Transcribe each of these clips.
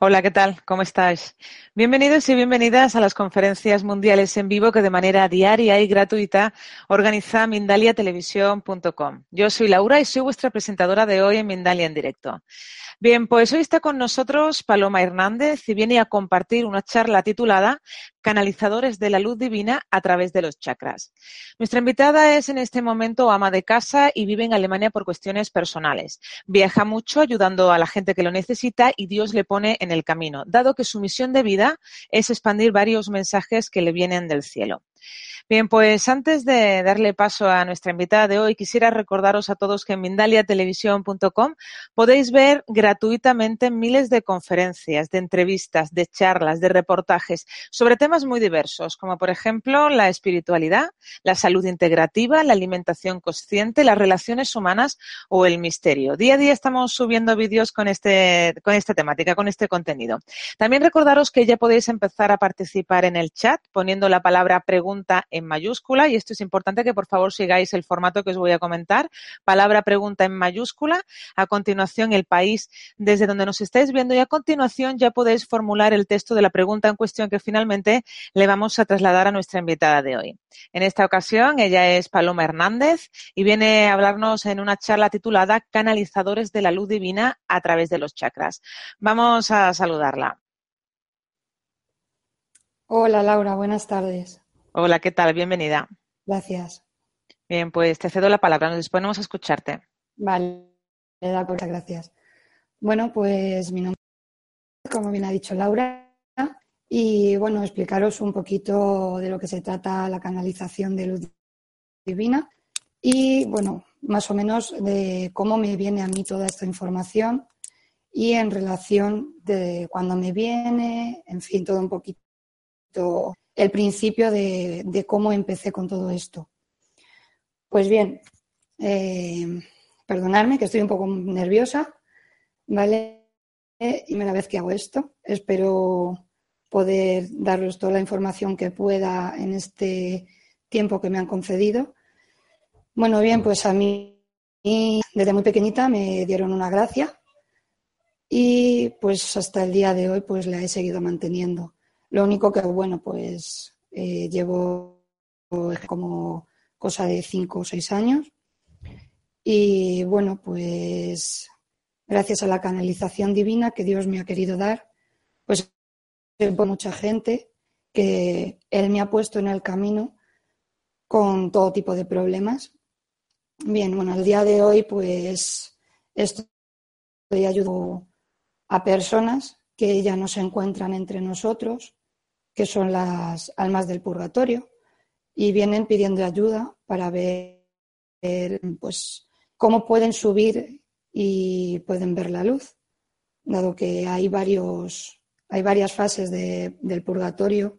Hola, ¿qué tal? ¿Cómo estáis? Bienvenidos y bienvenidas a las conferencias mundiales en vivo que de manera diaria y gratuita organiza mindaliatelevisión.com. Yo soy Laura y soy vuestra presentadora de hoy en Mindalia en directo. Bien, pues hoy está con nosotros Paloma Hernández y viene a compartir una charla titulada Canalizadores de la Luz Divina a través de los chakras. Nuestra invitada es en este momento ama de casa y vive en Alemania por cuestiones personales. Viaja mucho ayudando a la gente que lo necesita y Dios le pone en el camino, dado que su misión de vida es expandir varios mensajes que le vienen del cielo. Bien, pues antes de darle paso a nuestra invitada de hoy, quisiera recordaros a todos que en mindaliatelevisión.com podéis ver gratuitamente miles de conferencias, de entrevistas, de charlas, de reportajes sobre temas muy diversos, como por ejemplo la espiritualidad, la salud integrativa, la alimentación consciente, las relaciones humanas o el misterio. Día a día estamos subiendo vídeos con, este, con esta temática, con este contenido. También recordaros que ya podéis empezar a participar en el chat poniendo la palabra pregunta en mayúscula y esto es importante que por favor sigáis el formato que os voy a comentar. Palabra pregunta en mayúscula. A continuación el país desde donde nos estáis viendo y a continuación ya podéis formular el texto de la pregunta en cuestión que finalmente le vamos a trasladar a nuestra invitada de hoy. En esta ocasión ella es Paloma Hernández y viene a hablarnos en una charla titulada Canalizadores de la Luz Divina a través de los chakras. Vamos a saludarla. Hola Laura, buenas tardes. Hola, ¿qué tal? Bienvenida. Gracias. Bien, pues te cedo la palabra, nos disponemos a escucharte. Vale, muchas gracias. Bueno, pues mi nombre es, como bien ha dicho Laura, y bueno, explicaros un poquito de lo que se trata la canalización de luz divina y bueno, más o menos de cómo me viene a mí toda esta información y en relación de cuando me viene, en fin, todo un poquito el principio de, cómo empecé con todo esto. Pues bien, eh, perdonadme que estoy un poco nerviosa, ¿vale? Y una vez que hago esto, espero poder daros toda la información que pueda en este tiempo que me han concedido. Bueno, bien, pues a mí desde muy pequeñita me dieron una gracia y pues hasta el día de hoy pues la he seguido manteniendo. Lo único que, bueno, pues eh, llevo como cosa de cinco o seis años. Y bueno, pues gracias a la canalización divina que Dios me ha querido dar, pues por mucha gente que Él me ha puesto en el camino con todo tipo de problemas. Bien, bueno, al día de hoy, pues estoy ayudo a personas que ya no se encuentran entre nosotros, que son las almas del purgatorio, y vienen pidiendo ayuda para ver pues, cómo pueden subir y pueden ver la luz, dado que hay, varios, hay varias fases del purgatorio.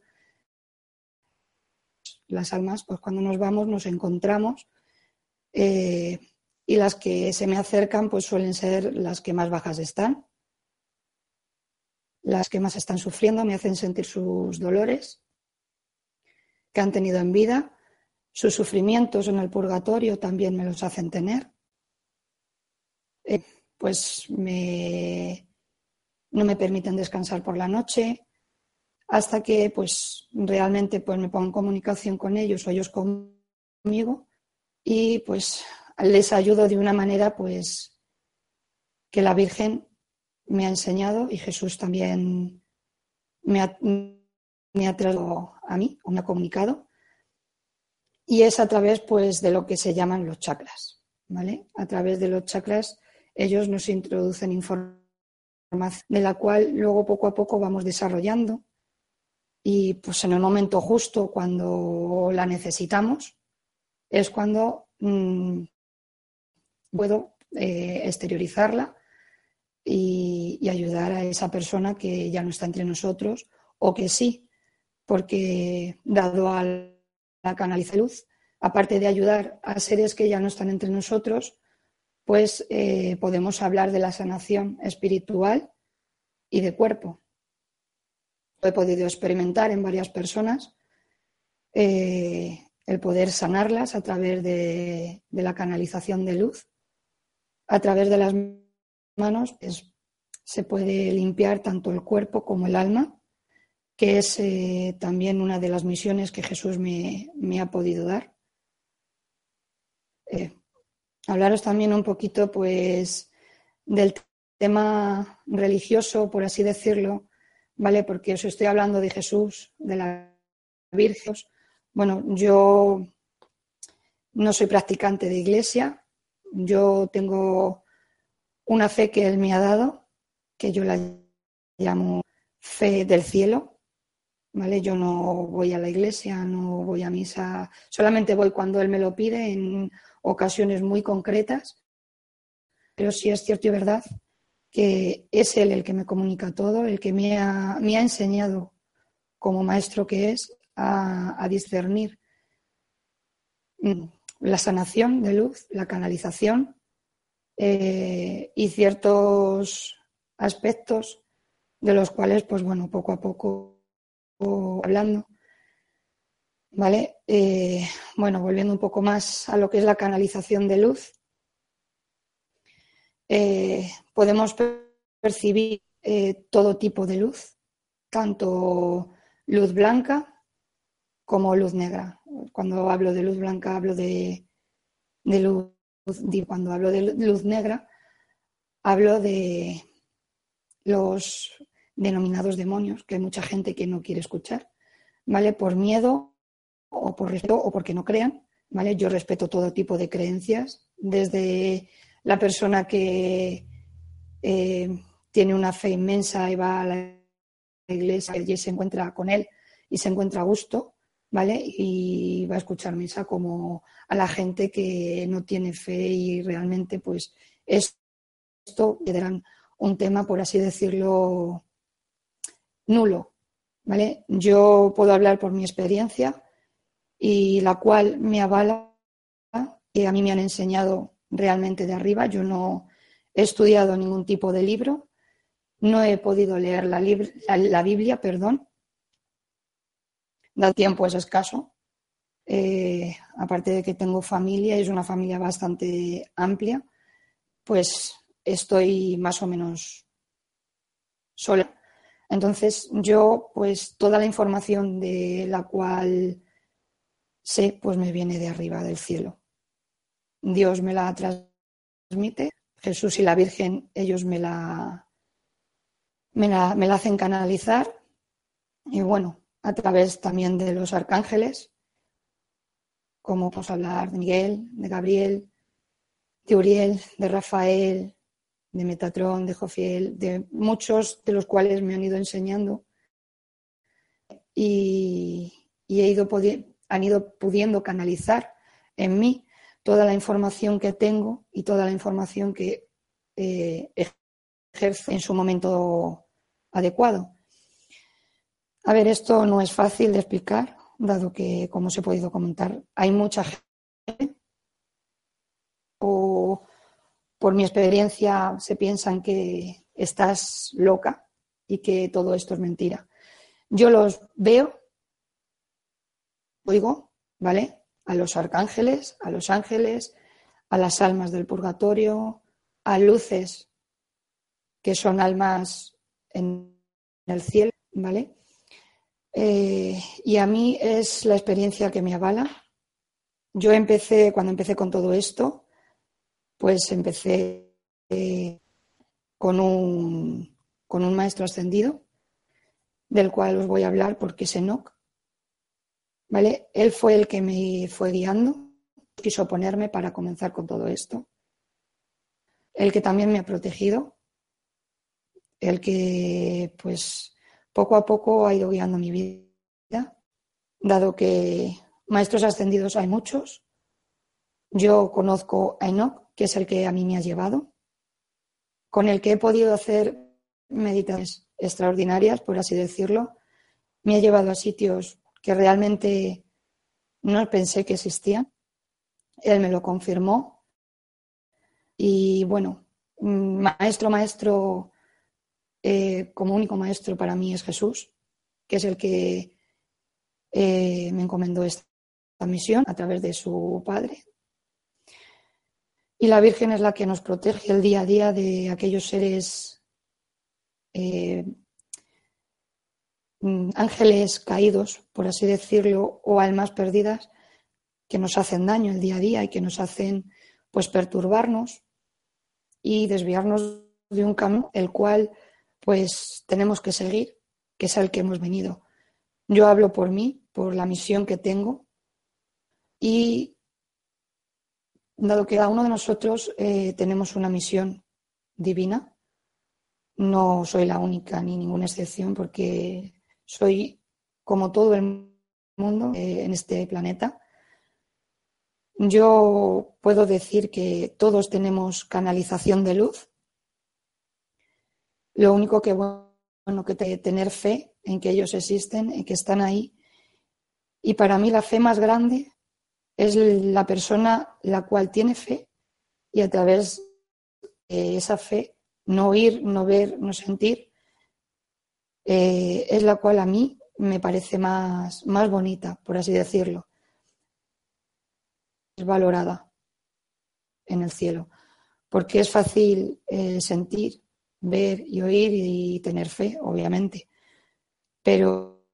Las almas, pues cuando nos vamos nos encontramos eh, y las que se me acercan pues suelen ser las que más bajas están las que más están sufriendo me hacen sentir sus dolores que han tenido en vida, sus sufrimientos en el purgatorio también me los hacen tener. Eh, pues me, no me permiten descansar por la noche hasta que pues realmente pues me pongo en comunicación con ellos o ellos conmigo y pues les ayudo de una manera pues que la Virgen me ha enseñado y Jesús también me ha, me ha traído a mí o me ha comunicado. Y es a través pues, de lo que se llaman los chakras. ¿vale? A través de los chakras ellos nos introducen información de la cual luego poco a poco vamos desarrollando y pues en el momento justo cuando la necesitamos es cuando mm, puedo eh, exteriorizarla y, ayudar a esa persona que ya no está entre nosotros o que sí, porque dado a la canaliza luz, aparte de ayudar a seres que ya no están entre nosotros, pues eh, podemos hablar de la sanación espiritual y de cuerpo. He podido experimentar en varias personas, eh, el poder sanarlas a través de, la canalización de luz, a través de las manos, se puede limpiar tanto el cuerpo como el alma, que es eh, también una de las misiones que Jesús me, ha podido dar hablaros también un poquito pues del tema religioso, por así decirlo, ¿vale? Porque os estoy hablando de Jesús, de la Virgen. Bueno, yo no soy practicante de iglesia, yo tengo una fe que Él me ha dado, que yo la llamo fe del cielo, ¿vale? Yo no voy a la iglesia, no voy a misa, solamente voy cuando Él me lo pide en ocasiones muy concretas, pero sí es cierto y verdad que es Él el que me comunica todo, el que me ha, me ha enseñado como maestro que es a, discernir mm, la sanación de luz, la canalización eh, y ciertos aspectos de los cuales, pues bueno, poco a poco hablando, ¿Vale? Eh, bueno, volviendo un poco más a lo que es la canalización de luz, eh, podemos percibir todo tipo de luz, tanto luz blanca como luz negra. Cuando hablo de luz blanca hablo de, de luz, cuando hablo de luz negra hablo de los denominados demonios, que hay mucha gente que no quiere escuchar, ¿vale? Por miedo o por respeto o porque no crean, ¿vale? Yo respeto todo tipo de creencias, desde la persona que eh, tiene una fe inmensa y va a la iglesia y se encuentra con él y se encuentra a gusto, ¿vale? Y va a escuchar misa como a la gente que no tiene fe y realmente pues esto quedarán un tema, por así decirlo, nulo, ¿vale? Yo puedo hablar por mi experiencia, y la cual me avala y a mí me han enseñado realmente de arriba. Yo no he estudiado ningún tipo de libro, no he podido leer la, la, Biblia, perdón. El tiempo es escaso. Eh, aparte de que tengo familia, y es una familia bastante amplia, pues estoy más o menos sola. Entonces yo, pues toda la información de la cual sé, pues me viene de arriba del cielo. Dios me la transmite, Jesús y la Virgen, ellos me la, me la, me la hacen canalizar y bueno, a través también de los arcángeles, como podemos hablar de Miguel, de Gabriel, de Uriel, de Rafael, de Metatrón, de Jofiel, de muchos de los cuales me han ido enseñando y, y he ido han ido pudiendo canalizar en mí toda la información que tengo y toda la información que eh, ejerce en su momento adecuado. A ver, esto no es fácil de explicar, dado que, como os he podido comentar, hay mucha gente o por mi experiencia se piensan que estás loca y que todo esto es mentira. Yo los veo oigo, ¿vale? A los arcángeles, a los ángeles, a las almas del purgatorio, a luces que son almas en el cielo, ¿vale? Eh, y a mí es la experiencia que me avala. Yo empecé, cuando empecé con todo esto, pues empecé eh, con un, con un maestro ascendido, del cual os voy a hablar porque es Enoch. ¿Vale? Él fue el que me fue guiando, quiso ponerme para comenzar con todo esto. El que también me ha protegido, el que pues poco a poco ha ido guiando mi vida, dado que maestros ascendidos hay muchos. Yo conozco a Enoch, que es el que a mí me ha llevado, con el que he podido hacer meditaciones extraordinarias, por así decirlo. Me ha llevado a sitios que realmente no pensé que existían. Él me lo confirmó. Y bueno, maestro, maestro, eh, como único maestro para mí es Jesús, que es el que eh, me encomendó esta misión a través de su Padre. Y la Virgen es la que nos protege el día a día de aquellos seres eh, ángeles caídos, por así decirlo, o almas perdidas que nos hacen daño el día a día y que nos hacen pues perturbarnos y desviarnos de un camino el cual pues tenemos que seguir, que es el que hemos venido. Yo hablo por mí, por la misión que tengo y dado que cada uno de nosotros eh, tenemos una misión divina, no soy la única ni ninguna excepción porque soy como todo el mundo eh, en este planeta. Yo puedo decir que todos tenemos canalización de luz. Lo único que bueno que tener fe en que ellos existen, en que están ahí. Y para mí la fe más grande es la persona la cual tiene fe y a través de esa fe no oír, no ver, no sentir, eh, es la cual a mí me parece más, más bonita, por así decirlo. Es valorada en el cielo, porque es fácil eh, sentir, ver y oír y tener fe, obviamente, pero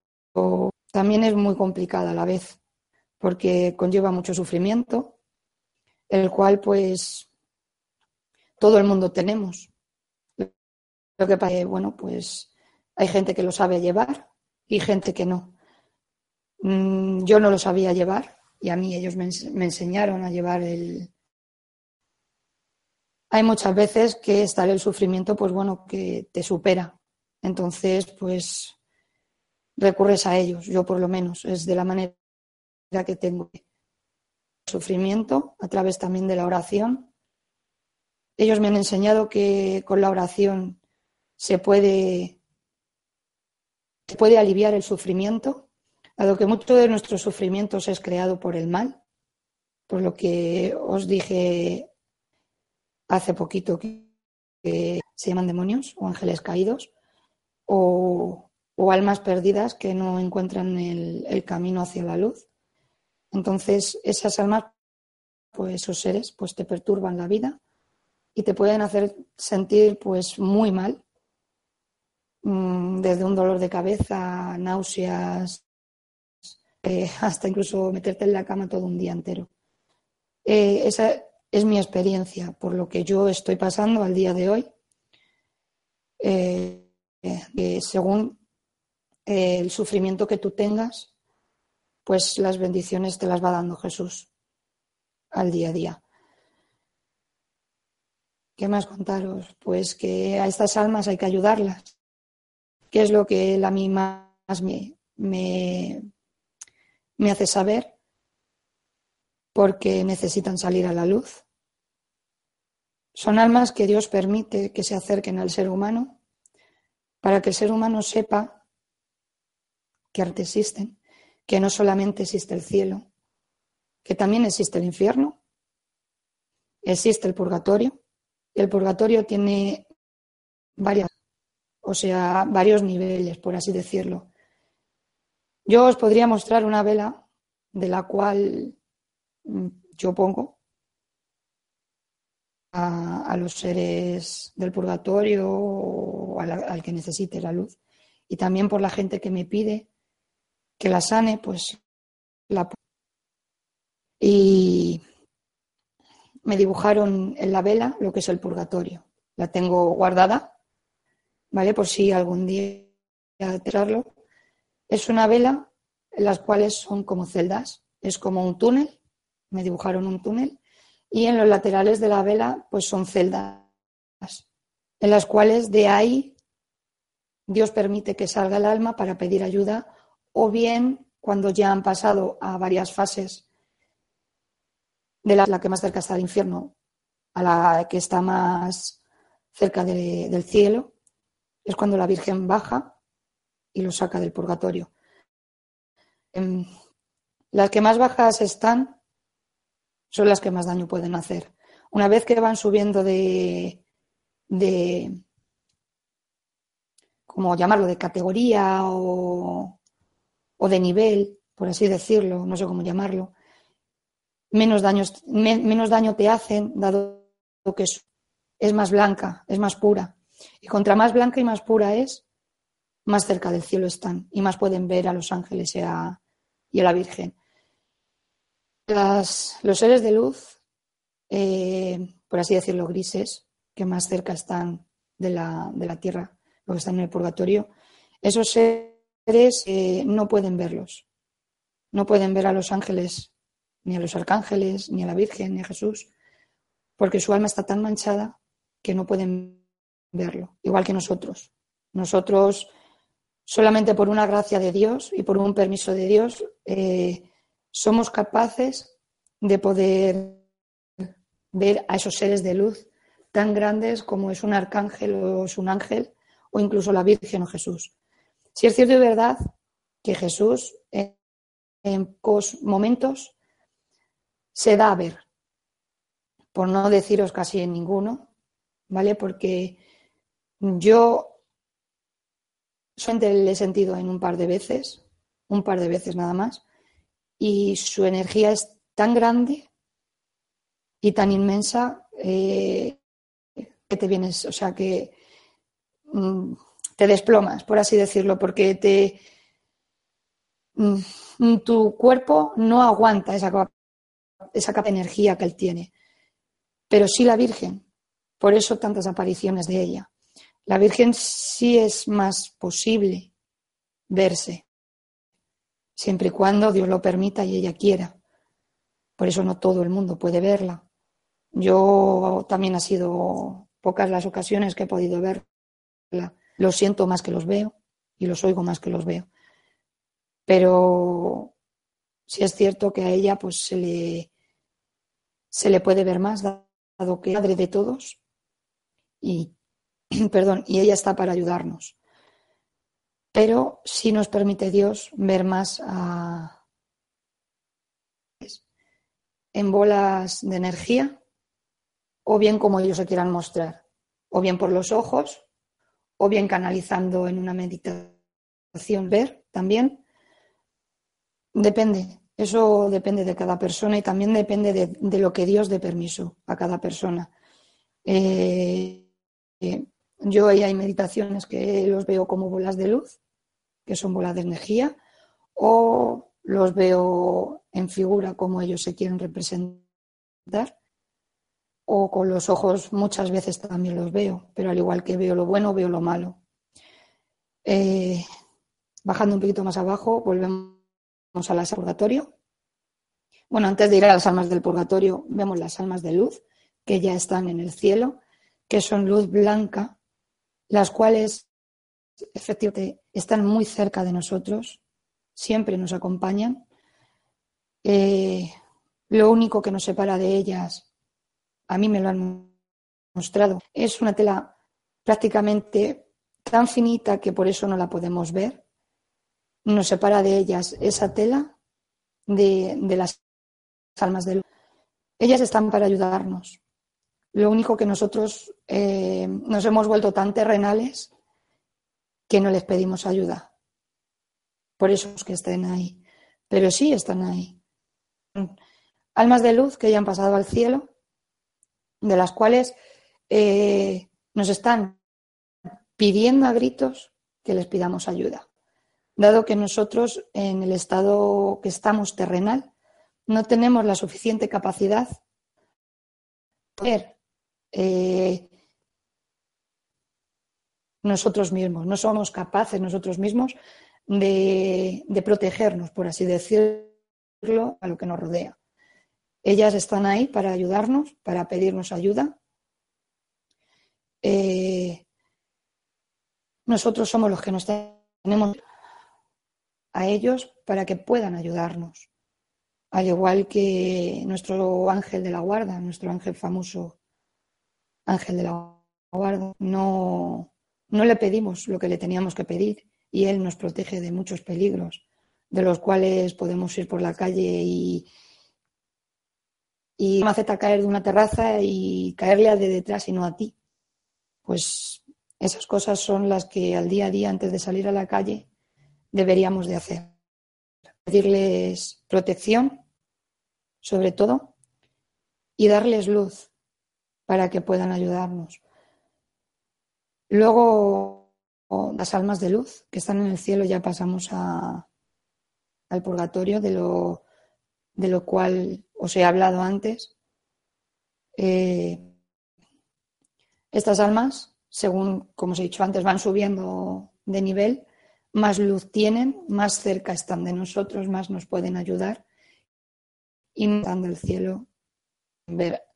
también es muy complicada a la vez, porque conlleva mucho sufrimiento, el cual pues todo el mundo tenemos. Lo que pasa bueno, pues hay gente que lo sabe llevar y gente que no. Mm, yo no lo sabía llevar y a mí ellos me, enseñaron a llevar el... Hay muchas veces que estar el sufrimiento, pues bueno, que te supera. Entonces, pues recurres a ellos, yo por lo menos, es de la manera que tengo sufrimiento a través también de la oración. Ellos me han enseñado que con la oración se puede, se puede aliviar el sufrimiento, dado que mucho de nuestros sufrimientos es creado por el mal, por lo que os dije hace poquito que, se llaman demonios o ángeles caídos o, almas perdidas que no encuentran el, el, camino hacia la luz. Entonces, esas almas, pues esos seres, pues te perturban la vida y te pueden hacer sentir pues muy mal Mm, desde un dolor de cabeza, náuseas, eh, hasta incluso meterte en la cama todo un día entero. Eh, esa es mi experiencia, por lo que yo estoy pasando al día de hoy. Eh, según el sufrimiento que tú tengas, pues las bendiciones te las va dando Jesús al día a día. ¿Qué más contaros? Pues que a estas almas hay que ayudarlas qué es lo que él a mí más me, me, me hace saber, porque necesitan salir a la luz. Son almas que Dios permite que se acerquen al ser humano para que el ser humano sepa que arte existen, que no solamente existe el cielo, que también existe el infierno, existe el purgatorio, y el purgatorio tiene varias o sea, varios niveles, por así decirlo. Yo os podría mostrar una vela de la cual yo pongo a, los seres del purgatorio o al que necesite la luz. Y también por la gente que me pide que la sane, pues la y me dibujaron en la vela lo que es el purgatorio, la tengo guardada, ¿vale? Por si algún día tirarlo. Es una vela en las cuales son como celdas, es como un túnel, me dibujaron un túnel, y en los laterales de la vela pues son celdas, en las cuales de ahí Dios permite que salga el alma para pedir ayuda o bien cuando ya han pasado a varias fases de la, que más cerca está del infierno a la que está más cerca del cielo, es cuando la Virgen baja y lo saca del purgatorio. Em, las que más bajas están son las que más daño pueden hacer. Una vez que van subiendo de, de como llamarlo, de categoría o, o, de nivel, por así decirlo, no sé cómo llamarlo, menos, daños, menos daño te hacen, dado que es, es más blanca, es más pura. Y contra más blanca y más pura es, más cerca del cielo están y más pueden ver a los ángeles y a, la Virgen. Los seres de luz, eh, por así decirlo, grises, que más cerca están de la, de la tierra, los que están en el purgatorio, esos seres eh, no pueden verlos. No pueden ver a los ángeles, ni a los arcángeles, ni a la Virgen, ni a Jesús, porque su alma está tan manchada que no pueden verlo, igual que nosotros. Nosotros solamente por una gracia de Dios y por un permiso de Dios eh, somos capaces de poder ver a esos seres de luz tan grandes como es un arcángel o es un ángel o incluso la Virgen o Jesús. Si es cierto y verdad que Jesús en, en momentos se da a ver, por no deciros casi en ninguno, ¿vale? Porque yo Solamente le he sentido en un par de veces, un par de veces nada más, y su energía es tan grande y tan inmensa eh, que te vienes, o sea, que mm, te desplomas, por así decirlo, porque mm, tu cuerpo no aguanta esa, esa capa de energía que él tiene, pero sí la Virgen, por eso tantas apariciones de ella. La Virgen sí es más posible verse, siempre y cuando Dios lo permita y ella quiera. Por eso no todo el mundo puede verla. Yo también ha sido pocas las ocasiones que he podido verla. Lo siento más que los veo y los oigo más que los veo. Pero sí es cierto que a ella pues se le, se le puede ver más, dado que es madre de todos y perdón, y ella está para ayudarnos. Pero sí nos permite Dios ver más en bolas de energía, o bien como ellos se quieran mostrar, o bien por los ojos, o bien canalizando en una meditación, ver también. Depende, eso depende de cada persona y también depende de, lo que Dios dé permiso a cada persona. Eh, eh, yo hay meditaciones que los veo como bolas de luz, que son bolas de energía, o los veo en figura como ellos se quieren representar, o con los ojos muchas veces también los veo, pero al igual que veo lo bueno, veo lo malo. Eh, bajando un poquito más abajo, volvemos a las purgatorio. Bueno, antes de ir a las almas del purgatorio, vemos las almas de luz que ya están en el cielo, que son luz blanca las cuales efectivamente están muy cerca de nosotros, siempre nos acompañan. Eh, lo único que nos separa de ellas, a mí me lo han mostrado, es una tela prácticamente tan finita que por eso no la podemos ver. Nos separa de ellas esa tela de, las almas de luz. Ellas están para ayudarnos. Lo único que nosotros eh, nos hemos vuelto tan terrenales que no les pedimos ayuda. Por eso es que estén ahí. Pero sí están ahí. Almas de luz que ya han pasado al cielo, de las cuales eh, nos están pidiendo a gritos que les pidamos ayuda. Dado que nosotros, en el estado que estamos terrenal, no tenemos la suficiente capacidad de poder eh, nosotros mismos, no somos capaces nosotros mismos de, protegernos, por así decirlo, a lo que nos rodea. Ellas están ahí para ayudarnos, para pedirnos ayuda. Eh, nosotros somos los que nos tenemos a ellos para que puedan ayudarnos. Al igual que nuestro ángel de la guarda, nuestro ángel famoso ángel de la guarda, no, no le pedimos lo que le teníamos que pedir y él nos protege de muchos peligros, de los cuales podemos ir por la calle y, y maceta caer de una terraza y caerle de detrás y no a ti. Pues esas cosas son las que al día a día, antes de salir a la calle, deberíamos de hacer. Pedirles protección, sobre todo, y darles luz para que puedan ayudarnos. Luego, las almas de luz que están en el cielo, ya pasamos a, al purgatorio, de lo, de lo cual os he hablado antes. Eh, estas almas, según, como os he dicho antes, van subiendo de nivel, más luz tienen, más cerca están de nosotros, más nos pueden ayudar. Y dando el cielo, ver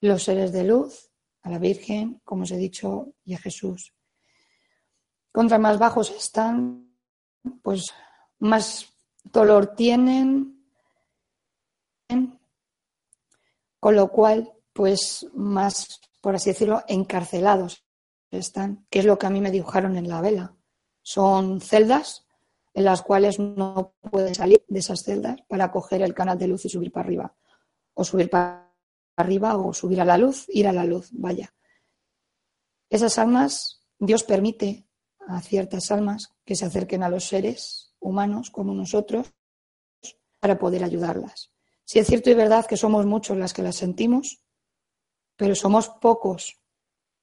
los seres de luz, a la Virgen, como os he dicho, y a Jesús. Contra más bajos están, pues más dolor tienen, con lo cual, pues más, por así decirlo, encarcelados están, que es lo que a mí me dibujaron en la vela. Son celdas en las cuales no puedes salir de esas celdas para coger el canal de luz y subir para arriba. O subir para arriba o subir a la luz, ir a la luz, vaya. Esas almas, Dios permite a ciertas almas que se acerquen a los seres humanos como nosotros para poder ayudarlas. Si es cierto y verdad que somos muchos las que las sentimos, pero somos pocos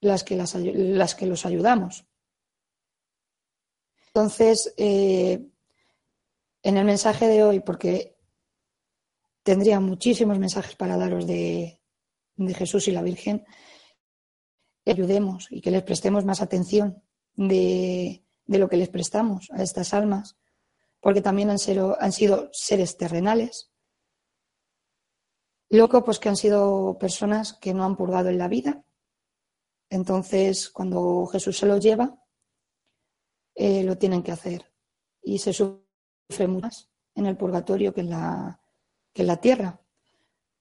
las que, las, las que los ayudamos. Entonces, eh, en el mensaje de hoy, porque tendría muchísimos mensajes para daros de, de Jesús y la Virgen, ayudemos y que les prestemos más atención de, de, lo que les prestamos a estas almas, porque también han, sido, han sido seres terrenales. Loco, pues que han sido personas que no han purgado en la vida. Entonces, cuando Jesús se los lleva, eh, lo tienen que hacer. Y se sufre más en el purgatorio que en, la, que en la tierra,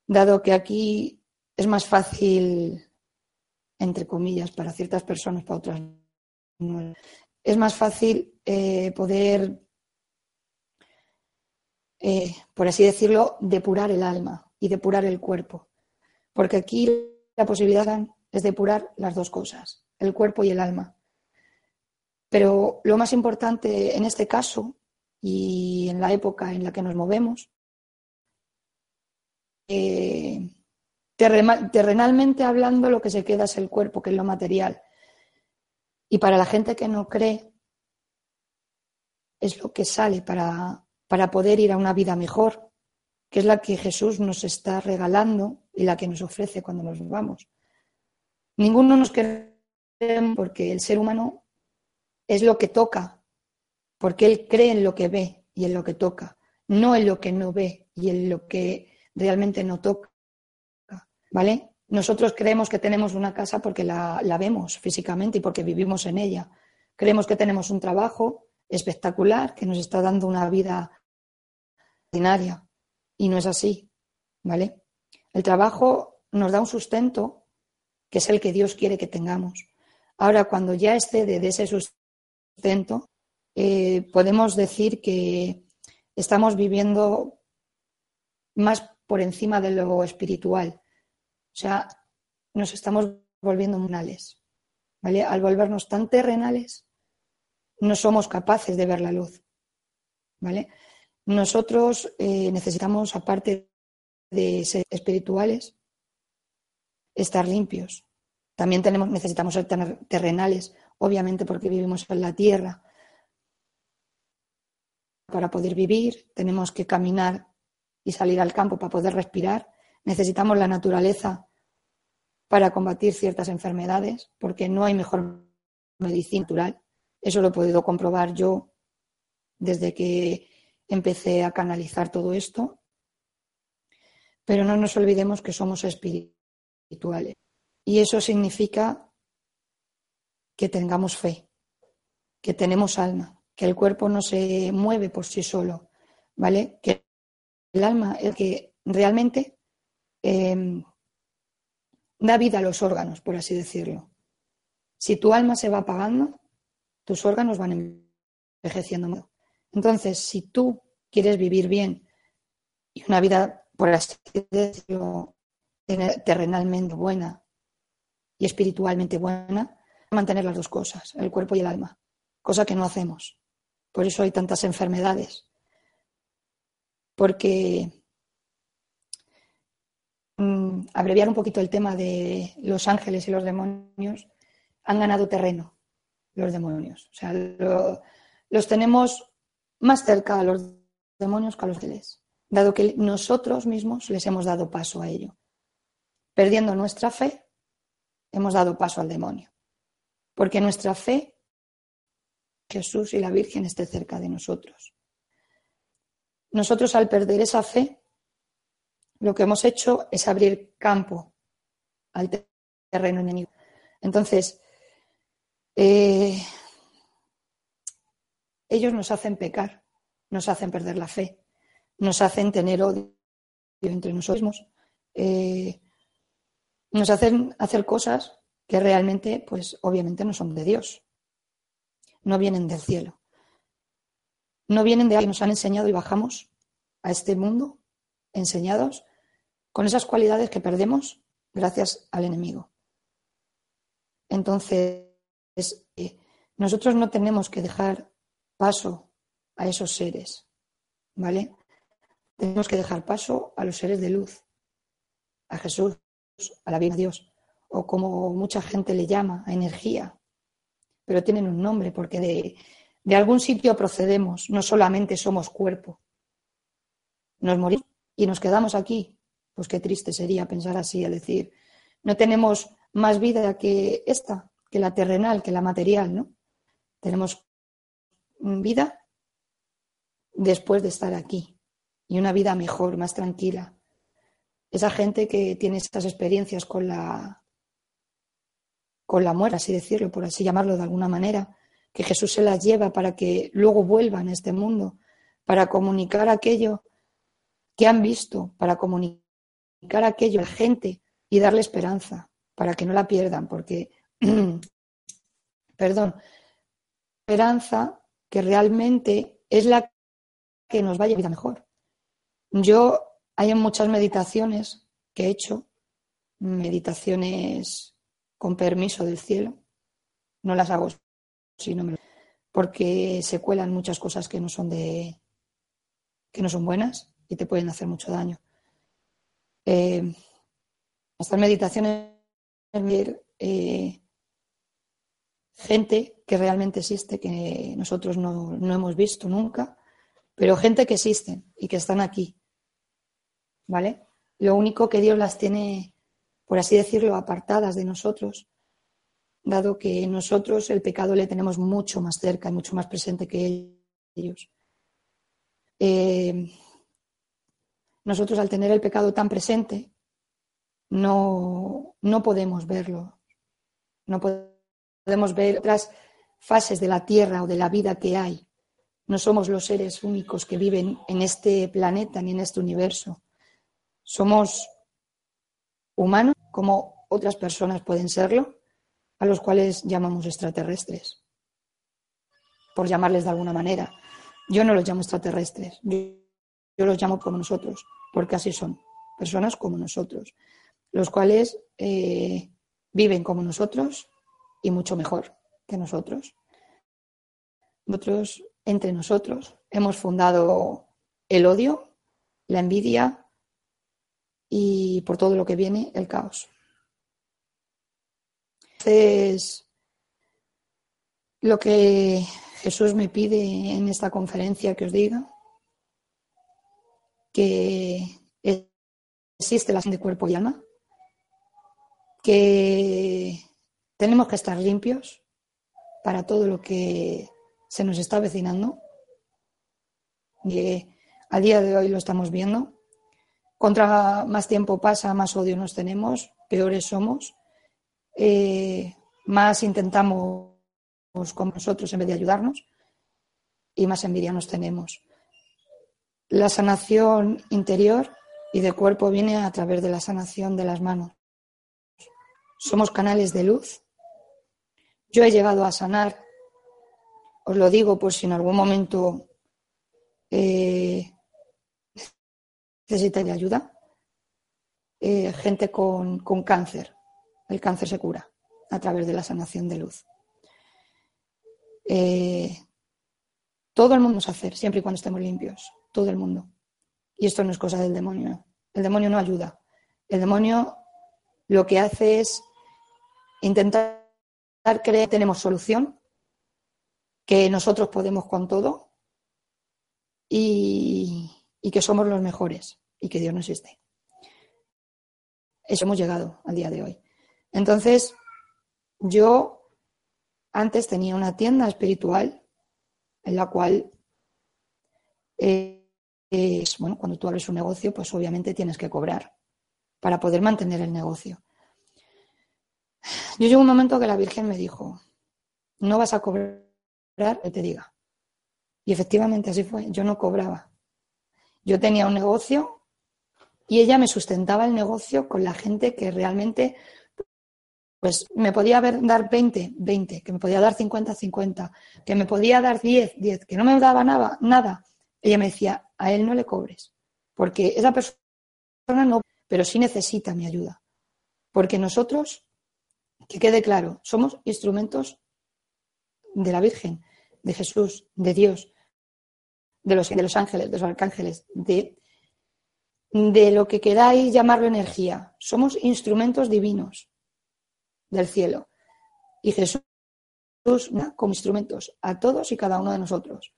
dado que aquí es más fácil, entre comillas, para ciertas personas, para otras no. Es más fácil eh, poder, eh, por así decirlo, depurar el alma y depurar el cuerpo. Porque aquí la posibilidad es depurar las dos cosas, el cuerpo y el alma. Pero lo más importante en este caso y en la época en la que nos movemos, eh, terrenalmente hablando, lo que se queda es el cuerpo, que es lo material. Y para la gente que no cree, es lo que sale para, para poder ir a una vida mejor, que es la que Jesús nos está regalando y la que nos ofrece cuando nos vamos. Ninguno nos queremos porque el ser humano es lo que toca, porque él cree en lo que ve y en lo que toca, no en lo que no ve y en lo que realmente no toca. ¿Vale? Nosotros creemos que tenemos una casa porque la, vemos físicamente y porque vivimos en ella. Creemos que tenemos un trabajo espectacular que nos está dando una vida ordinaria y no es así. El trabajo nos da un sustento que es el que Dios quiere que tengamos. Ahora, cuando ya excede de ese sustento, eh, podemos decir que estamos viviendo más por encima de lo espiritual. O sea, nos estamos volviendo munales. ¿vale? Al volvernos tan terrenales, no somos capaces de ver la luz. ¿vale? Nosotros eh, necesitamos, aparte de ser espirituales, estar limpios. También tenemos, necesitamos ser terrenales obviamente porque vivimos en la tierra. Para poder vivir tenemos que caminar y salir al campo para poder respirar. Necesitamos la naturaleza para combatir ciertas enfermedades, porque no hay mejor medicina natural. Eso lo he podido comprobar yo desde que empecé a canalizar todo esto. Pero no nos olvidemos que somos espirituales. Y eso significa que tengamos fe, que tenemos alma, que el cuerpo no se mueve por sí solo, ¿vale? Que el alma es que realmente em, da vida a los órganos, por así decirlo. Si tu alma se va apagando, tus órganos van envejeciendo. Entonces, si tú quieres vivir bien y una vida, por así decirlo, terrenalmente buena y espiritualmente buena, mantener las dos cosas, el cuerpo y el alma, cosa que no hacemos. Por eso hay tantas enfermedades. Porque mm, abreviar un poquito el tema de los ángeles y los demonios, han ganado terreno los demonios. O sea, los tenemos más cerca a los demonios que a los ángeles, dado que nosotros mismos les hemos dado paso a ello. Perdiendo nuestra fe, hemos dado paso al demonio. Porque nuestra fe, Jesús y la Virgen esté cerca de nosotros. Nosotros al perder esa fe, lo que hemos hecho es abrir campo al terreno enemigo. Entonces, eh, ellos nos hacen pecar, nos hacen perder la fe, nos hacen tener odio entre nosotros mismos, eh, nos hacen hacer cosas que realmente, pues obviamente no son de Dios, no vienen del cielo, no vienen de que nos han enseñado y bajamos a este mundo enseñados con esas cualidades que perdemos gracias al enemigo. Entonces, eh, nosotros no tenemos que dejar paso a esos seres, ¿vale? Tenemos que dejar paso a los seres de luz, a Jesús, a la vida de Dios, o como mucha gente le llama, a energía, pero tienen un nombre porque de, de algún sitio procedemos, no solamente somos cuerpo. Nos morimos y nos quedamos aquí. Pues qué triste sería pensar así, es decir, no tenemos más vida que esta, que la terrenal, que la material, ¿no? Tenemos vida después de estar aquí y una vida mejor, más tranquila. Esa gente que tiene esas experiencias con la con la muerte, así decirlo, por así llamarlo de alguna manera, que Jesús se las lleva para que luego vuelvan a este mundo, para comunicar aquello que han visto, para comunicar aquello a la gente y darle esperanza, para que no la pierdan, porque perdón, esperanza que realmente es la que nos vaya a vida mejor. Yo hay muchas meditaciones que he hecho, meditaciones con permiso del cielo, no las hago sino porque se cuelan muchas cosas que no son de que no son buenas y te pueden hacer mucho daño. Eh, estas meditaciones eh, gente que realmente existe, que nosotros no, hemos visto nunca, pero gente que existe y que están aquí. ¿Vale? Lo único que Dios las tiene, por así decirlo, apartadas de nosotros, dado que nosotros el pecado le tenemos mucho más cerca y mucho más presente que ellos. Eh, nosotros al tener el pecado tan presente, no, no podemos verlo, no podemos ver otras fases de la Tierra o de la vida que hay. No somos los seres únicos que viven en este planeta ni en este universo. Somos humanos como otras personas pueden serlo, a los cuales llamamos extraterrestres, por llamarles de alguna manera. Yo no los llamo extraterrestres, los llamo como nosotros, porque así son, personas como nosotros, los cuales eh, viven como nosotros, y mucho mejor que nosotros. Nosotros, entre nosotros, hemos fundado el odio, la envidia y por todo lo que viene, el caos. Entonces, lo que Jesús me pide en esta conferencia que os diga, que existe la de cuerpo y alma, que tenemos que estar limpios, para todo lo que se nos está avecinando. Y al día de hoy lo estamos viendo. Contra más tiempo pasa, más odio nos tenemos, peores somos, eh, más intentamos con nosotros en vez de ayudarnos y más envidia nos tenemos. La sanación interior y de cuerpo viene a través de la sanación de las manos. Somos canales de luz. Yo he llegado a sanar, os lo digo por si en algún momento eh, necesitáis ayuda. Eh, gente con, con cáncer. El cáncer se cura a través de la sanación de luz. Eh, todo el mundo es hacer, siempre y cuando estemos limpios. Todo el mundo. Y esto no es cosa del demonio. El demonio no ayuda. El demonio lo que hace es intentar creer que tenemos solución, que nosotros podemos con todo y, y que somos los mejores y que Dios no existe. Eso hemos llegado al día de hoy. Entonces, yo antes tenía una tienda espiritual en la cual, eh, es, bueno, cuando tú abres un negocio, pues obviamente tienes que cobrar para poder mantener el negocio. Yo llegó un momento que la Virgen me dijo, no vas a cobrar, que te diga. Y efectivamente así fue, yo no cobraba. Yo tenía un negocio y ella me sustentaba el negocio con la gente que realmente pues me podía dar 20, 20, que me podía dar 50, 50, que me podía dar 10, 10, que no me daba nada, nada. Ella me decía, a él no le cobres, porque esa persona no, pero sí necesita mi ayuda. Porque nosotros, que quede claro, somos instrumentos de la Virgen, de Jesús, de Dios, de los, de los ángeles, de los arcángeles, de, de lo que queráis llamarlo energía. Somos instrumentos divinos del cielo. Y Jesús como instrumentos a todos y cada uno de nosotros.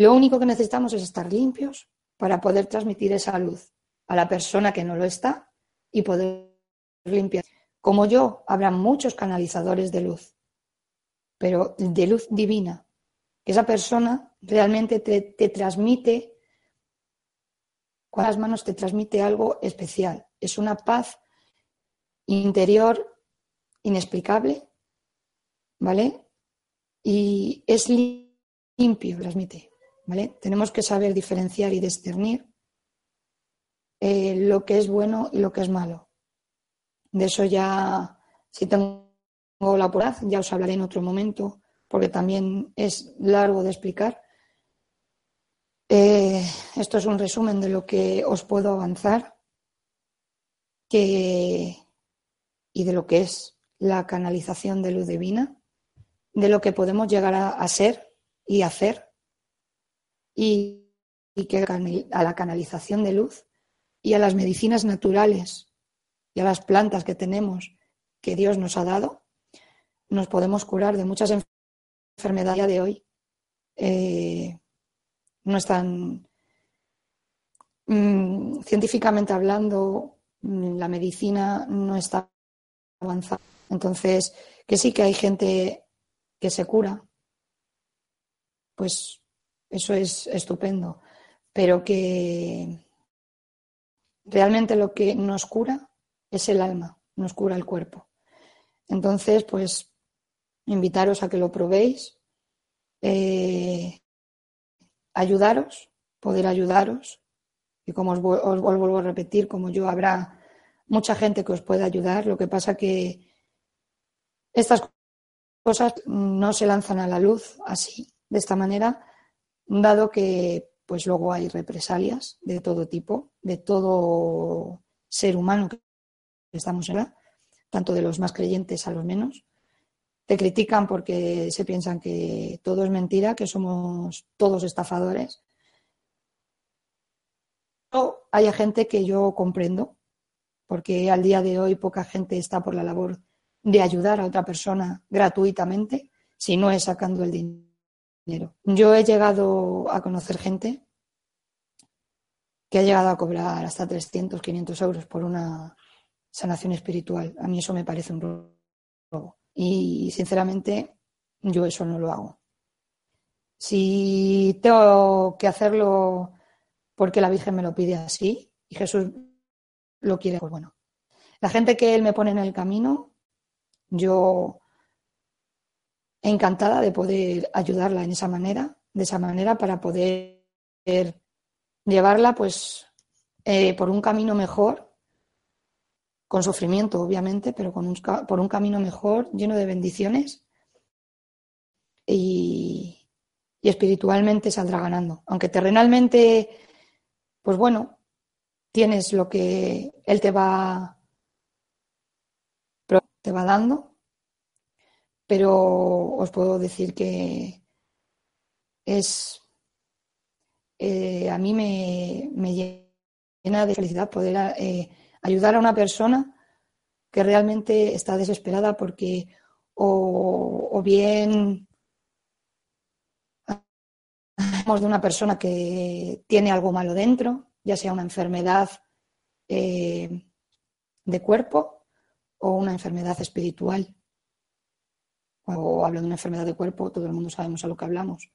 Lo único que necesitamos es estar limpios para poder transmitir esa luz a la persona que no lo está y poder limpiar. Como yo, habrá muchos canalizadores de luz, pero de luz divina, que esa persona realmente te, te transmite, con las manos te transmite algo especial. Es una paz interior inexplicable, ¿vale? Y es limpio, transmite, Tenemos que saber diferenciar y discernir eh, lo que es bueno y lo que es malo. De eso ya, si tengo la oportunidad, ya os hablaré en otro momento, porque también es largo de explicar. Eh, esto es un resumen de lo que os puedo avanzar que, y de lo que es la canalización de luz divina, de lo que podemos llegar a, ser y hacer, y, que a la canalización de luz y a las medicinas naturales y a las plantas que tenemos que Dios nos ha dado, nos podemos curar de muchas enfermedades de hoy. Eh, no están mm, científicamente hablando, mm, la medicina no está avanzada entonces, que sí que hay gente que se cura, pues eso es estupendo, pero que realmente lo que nos cura es el alma, nos cura el cuerpo. Entonces, pues invitaros a que lo probéis, eh, ayudaros, poder ayudaros, y como os, vuelvo a repetir, como yo habrá mucha gente que os pueda ayudar, lo que pasa que estas cosas no se lanzan a la luz así, de esta manera, dado que pues luego hay represalias de todo tipo, de todo ser humano que estamos en la, tanto de los más creyentes a los menos. Te critican porque se piensan que todo es mentira, que somos todos estafadores. O hay gente que yo comprendo, porque al día de hoy poca gente está por la labor de ayudar a otra persona gratuitamente si no es sacando el dinero. Yo he llegado a conocer gente que ha llegado a cobrar hasta 300, 500 euros por una sanación espiritual. A mí eso me parece un robo. Y sinceramente yo eso no lo hago. Si tengo que hacerlo porque la Virgen me lo pide así y Jesús lo quiere, pues bueno. La gente que Él me pone en el camino, yo encantada de poder ayudarla en esa manera, de esa manera para poder llevarla pues eh, por un camino mejor, con sufrimiento obviamente, pero con por un camino mejor, lleno de bendiciones y, y espiritualmente saldrá ganando. Aunque terrenalmente, pues bueno, tienes lo que Él te va, te va dando, pero os puedo decir que es eh, a mí me, llena de felicidad poder eh, ayudar a una persona que realmente está desesperada porque o, bien de una persona que tiene algo malo dentro, ya sea una enfermedad eh, de cuerpo o una enfermedad espiritual. O hablo de una enfermedad de cuerpo, todo el mundo sabemos a lo que hablamos.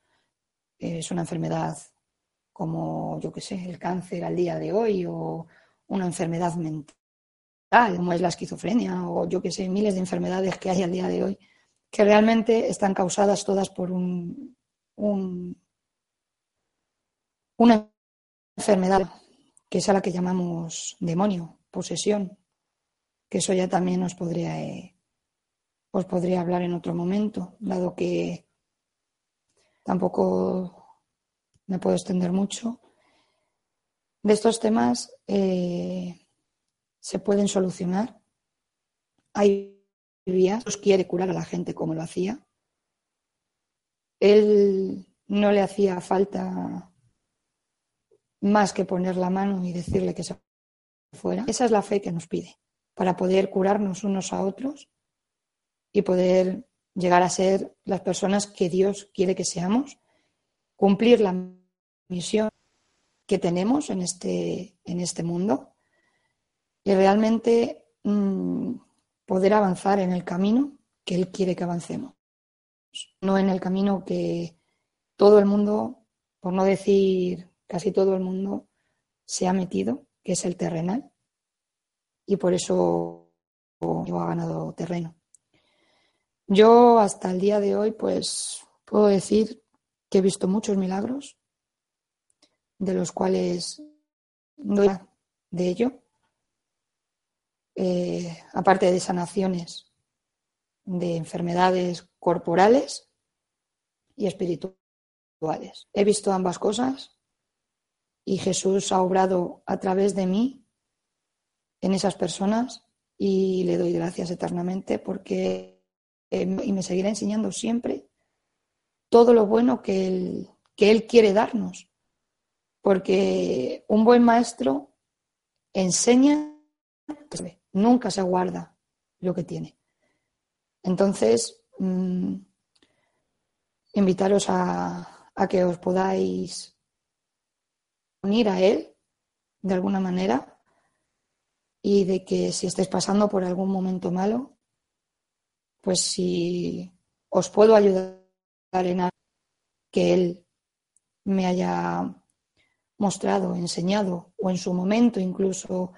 Es una enfermedad como, yo qué sé, el cáncer al día de hoy o una enfermedad mental, como es la esquizofrenia o yo qué sé, miles de enfermedades que hay al día de hoy, que realmente están causadas todas por un, una enfermedad, que es a la que llamamos demonio, posesión, que eso ya también os podría, eh, os podría hablar en otro momento, dado que tampoco me puedo extender mucho. De estos temas eh, se pueden solucionar. Hay vías, quiere curar a la gente como lo hacía. Él no le hacía falta más que poner la mano y decirle que se fuera. Esa es la fe que nos pide para poder curarnos unos a otros y poder llegar a ser las personas que Dios quiere que seamos cumplir la misión que tenemos en este, en este mundo y realmente mm, poder avanzar en el camino que Él quiere que avancemos, no en el camino que todo el mundo, por no decir casi todo el mundo, se ha metido, que es el terrenal, y por eso yo ha ganado terreno. Yo hasta el día de hoy, pues puedo decir he visto muchos milagros, de los cuales no de ello, eh, aparte de sanaciones de enfermedades corporales y espirituales. He visto ambas cosas y Jesús ha obrado a través de mí en esas personas y le doy gracias eternamente porque eh, y me seguirá enseñando siempre todo lo bueno que Él, que él quiere darnos. Porque un buen maestro enseña, nunca se guarda lo que tiene. Entonces, mm, invitaros a, a que os podáis unir a Él de alguna manera y de que si estáis pasando por algún momento malo, pues si os puedo ayudar arena que Él me haya mostrado, enseñado, o en su momento incluso,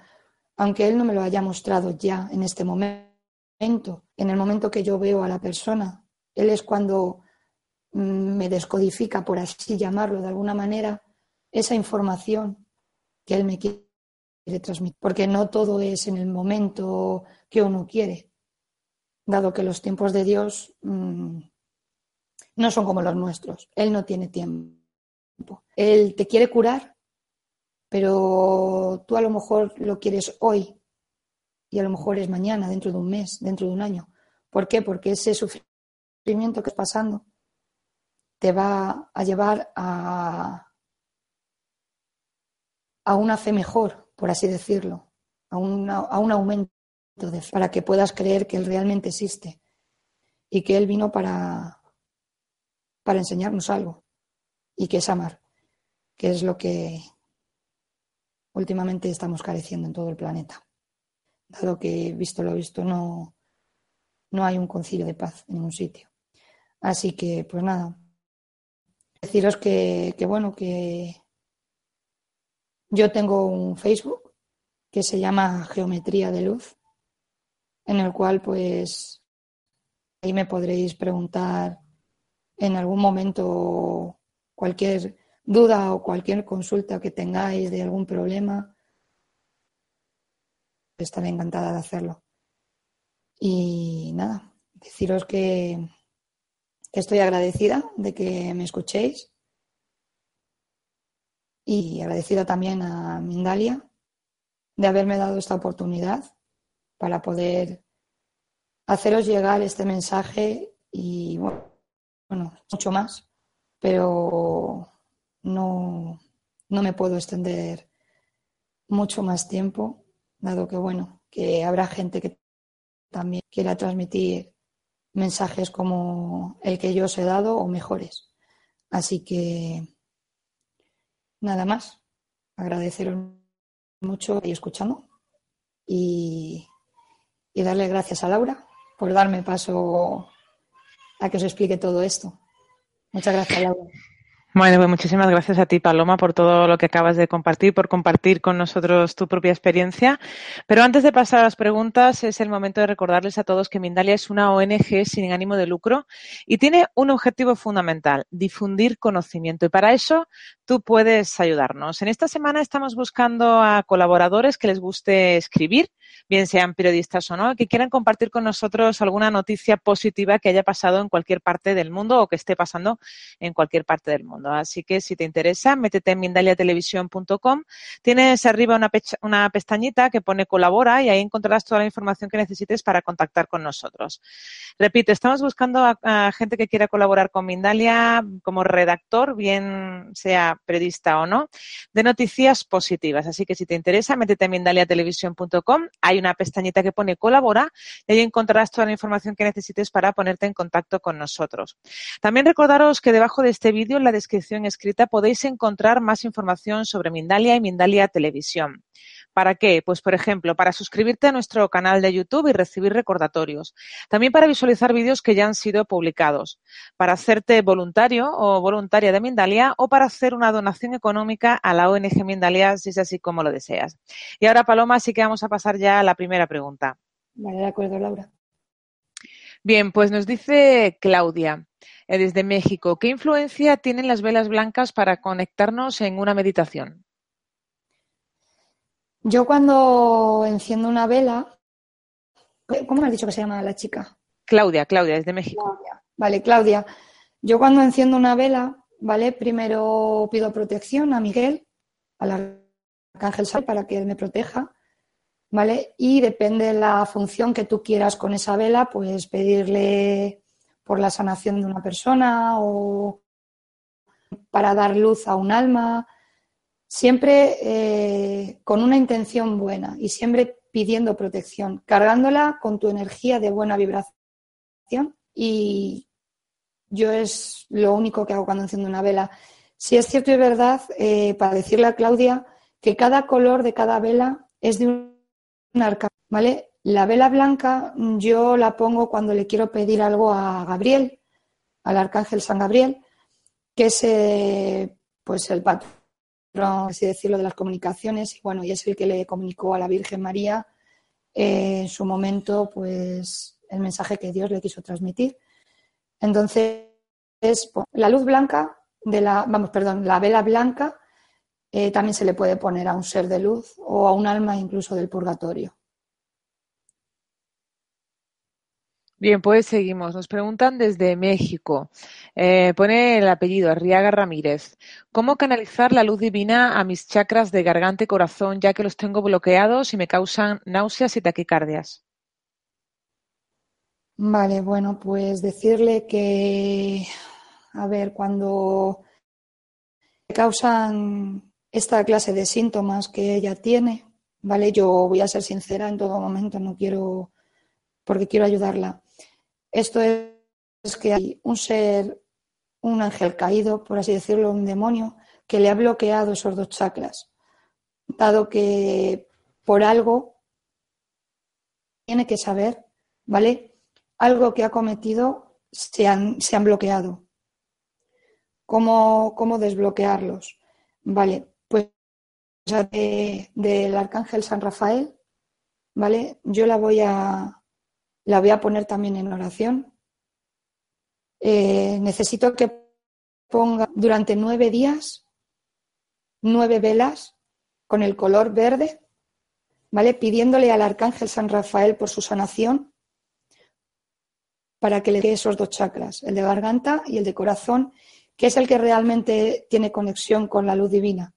aunque Él no me lo haya mostrado ya en este momento, en el momento que yo veo a la persona, Él es cuando mm, me descodifica, por así llamarlo de alguna manera, esa información que Él me quiere transmitir, porque no todo es en el momento que uno quiere, dado que los tiempos de Dios mm, no son como los nuestros. Él no tiene tiempo. Él te quiere curar, pero tú a lo mejor lo quieres hoy y a lo mejor es mañana, dentro de un mes, dentro de un año. ¿Por qué? Porque ese sufrimiento que estás pasando te va a llevar a, a una fe mejor, por así decirlo, a, a un aumento para que puedas creer que Él realmente existe y que Él vino para, para enseñarnos algo y que es amar, que es lo que últimamente estamos careciendo en todo el planeta. Dado que, visto lo visto, no, no hay un concilio de paz en ningún sitio. Así que, pues nada, deciros que, que bueno, que yo tengo un Facebook que se llama Geometría de Luz, en el cual pues ahí me podréis preguntar en algún momento cualquier duda o cualquier consulta que tengáis de algún problema. Estaré encantada de hacerlo. Y nada, deciros que, que estoy agradecida de que me escuchéis y agradecida también a Mindalia de haberme dado esta oportunidad para poder haceros llegar este mensaje y bueno, mucho más, pero no, no me puedo extender mucho más tiempo, dado que bueno, que habrá gente que también quiera transmitir mensajes como el que yo os he dado o mejores. Así que nada más, agradeceros mucho y escuchando y, y darle gracias a Laura por darme paso a que os explique todo esto. Muchas gracias, Laura. Bueno, pues muchísimas gracias a ti, Paloma, por todo lo que acabas de compartir, por compartir con nosotros tu propia experiencia. Pero antes de pasar a las preguntas, es el momento de recordarles a todos que Mindalia es una ONG sin ánimo de lucro y tiene un objetivo fundamental, difundir conocimiento. Y para eso tú puedes ayudarnos. En esta semana estamos buscando a colaboradores que les guste escribir, bien sean periodistas o no, que quieran compartir con nosotros alguna noticia positiva que haya pasado en cualquier parte del mundo o que esté pasando en cualquier parte del mundo. Así que si te interesa, métete en mindaliatelevisión.com. Tienes arriba una, una pestañita que pone colabora y ahí encontrarás toda la información que necesites para contactar con nosotros. Repito, estamos buscando a, gente que quiera colaborar con Mindalia como redactor, bien sea periodista o no, de noticias positivas. Así que si te interesa, métete en mindaliatelevisión.com. Hay una pestañita que pone colabora y ahí encontrarás toda la información que necesites para ponerte en contacto con nosotros. También recordaros que debajo de este vídeo, en la descripción escrita, podéis encontrar más información sobre Mindalia y Mindalia Televisión. ¿Para qué? Pues, por ejemplo, para suscribirte a nuestro canal de YouTube y recibir recordatorios. También para visualizar vídeos que ya han sido publicados. Para hacerte voluntario o voluntaria de Mindalia o para hacer una donación económica a la ONG Mindalia, si es así como lo deseas. Y ahora, Paloma, sí que vamos a pasar ya a la primera pregunta. Vale, de acuerdo, Laura. Bien, pues nos dice Claudia eh, desde México, ¿qué influencia tienen las velas blancas para conectarnos en una meditación? Yo cuando enciendo una vela, ¿cómo me has dicho que se llama la chica? Claudia, Claudia, desde México. Vale, Claudia. Yo cuando enciendo una vela, ¿vale? Primero pido protección a Miguel, al arcángel Sal, para que él me proteja. ¿vale? Y depende de la función que tú quieras con esa vela, pues pedirle por la sanación de una persona o para dar luz a un alma, siempre eh, con una intención buena y siempre pidiendo protección, cargándola con tu energía de buena vibración y yo es lo único que hago cuando enciendo una vela. Si es cierto y verdad, eh, para decirle a Claudia que cada color de cada vela es de un ¿vale? La vela blanca yo la pongo cuando le quiero pedir algo a Gabriel, al arcángel San Gabriel, que es eh, pues el patrón, así decirlo, de las comunicaciones, y bueno, y es el que le comunicó a la Virgen María eh, en su momento, pues el mensaje que Dios le quiso transmitir. Entonces, la luz blanca de la, vamos, perdón, la vela blanca eh, también se le puede poner a un ser de luz o a un alma incluso del purgatorio. Bien, pues seguimos. Nos preguntan desde México. Eh, pone el apellido Arriaga Ramírez. ¿Cómo canalizar la luz divina a mis chakras de garganta y corazón, ya que los tengo bloqueados y me causan náuseas y taquicardias? Vale, bueno, pues decirle que, a ver, cuando causan esta clase de síntomas que ella tiene, ¿vale? Yo voy a ser sincera en todo momento, no quiero, porque quiero ayudarla. Esto es que hay un ser, un ángel caído, por así decirlo, un demonio, que le ha bloqueado esos dos chakras, dado que por algo tiene que saber, ¿vale? Algo que ha cometido se han, se han bloqueado. ¿Cómo, ¿Cómo, desbloquearlos? Vale, pues del arcángel San Rafael, ¿vale? Yo la voy a, la voy a poner también en oración. Eh, necesito que ponga durante nueve días nueve velas con el color verde, ¿vale? Pidiéndole al arcángel San Rafael por su sanación para que le dé esos dos chakras, el de garganta y el de corazón, que es el que realmente tiene conexión con la luz divina.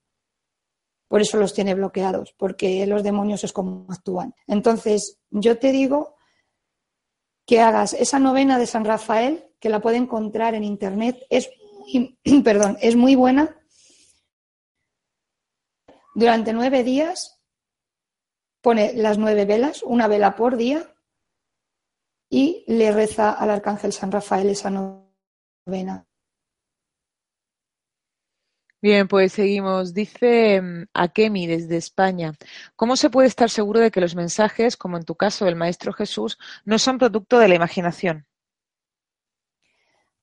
Por eso los tiene bloqueados, porque los demonios es como actúan. Entonces, yo te digo que hagas esa novena de San Rafael, que la puede encontrar en internet, es muy, perdón, es muy buena. Durante nueve días pone las nueve velas, una vela por día, y le reza al arcángel San Rafael esa novena. Bien, pues seguimos. Dice mm, Akemi desde España. ¿Cómo se puede estar seguro de que los mensajes, como en tu caso el Maestro Jesús, no son producto de la imaginación?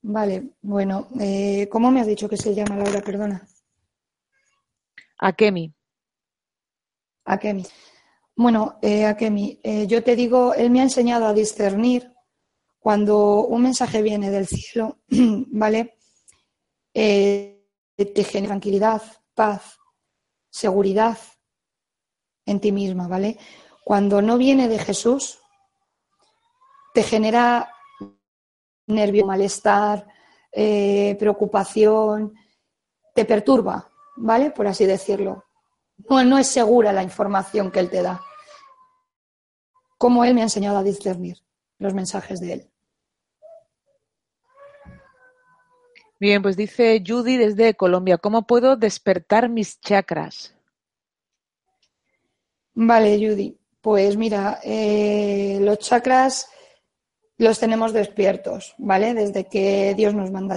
Vale, bueno, eh, ¿cómo me has dicho que se llama Laura? Perdona. Akemi. Akemi. Bueno, eh, Akemi, eh, yo te digo, él me ha enseñado a discernir cuando un mensaje viene del cielo, ¿vale? Eh, te genera tranquilidad, paz, seguridad en ti misma, ¿vale? Cuando no viene de Jesús, te genera nervio, malestar, eh, preocupación, te perturba, ¿vale? Por así decirlo. No, no es segura la información que él te da. Como él me ha enseñado a discernir los mensajes de él. Bien, pues dice Judy desde Colombia, ¿cómo puedo despertar mis chakras? Vale, Judy. Pues mira, eh, los chakras los tenemos despiertos, ¿vale? Desde que Dios nos manda.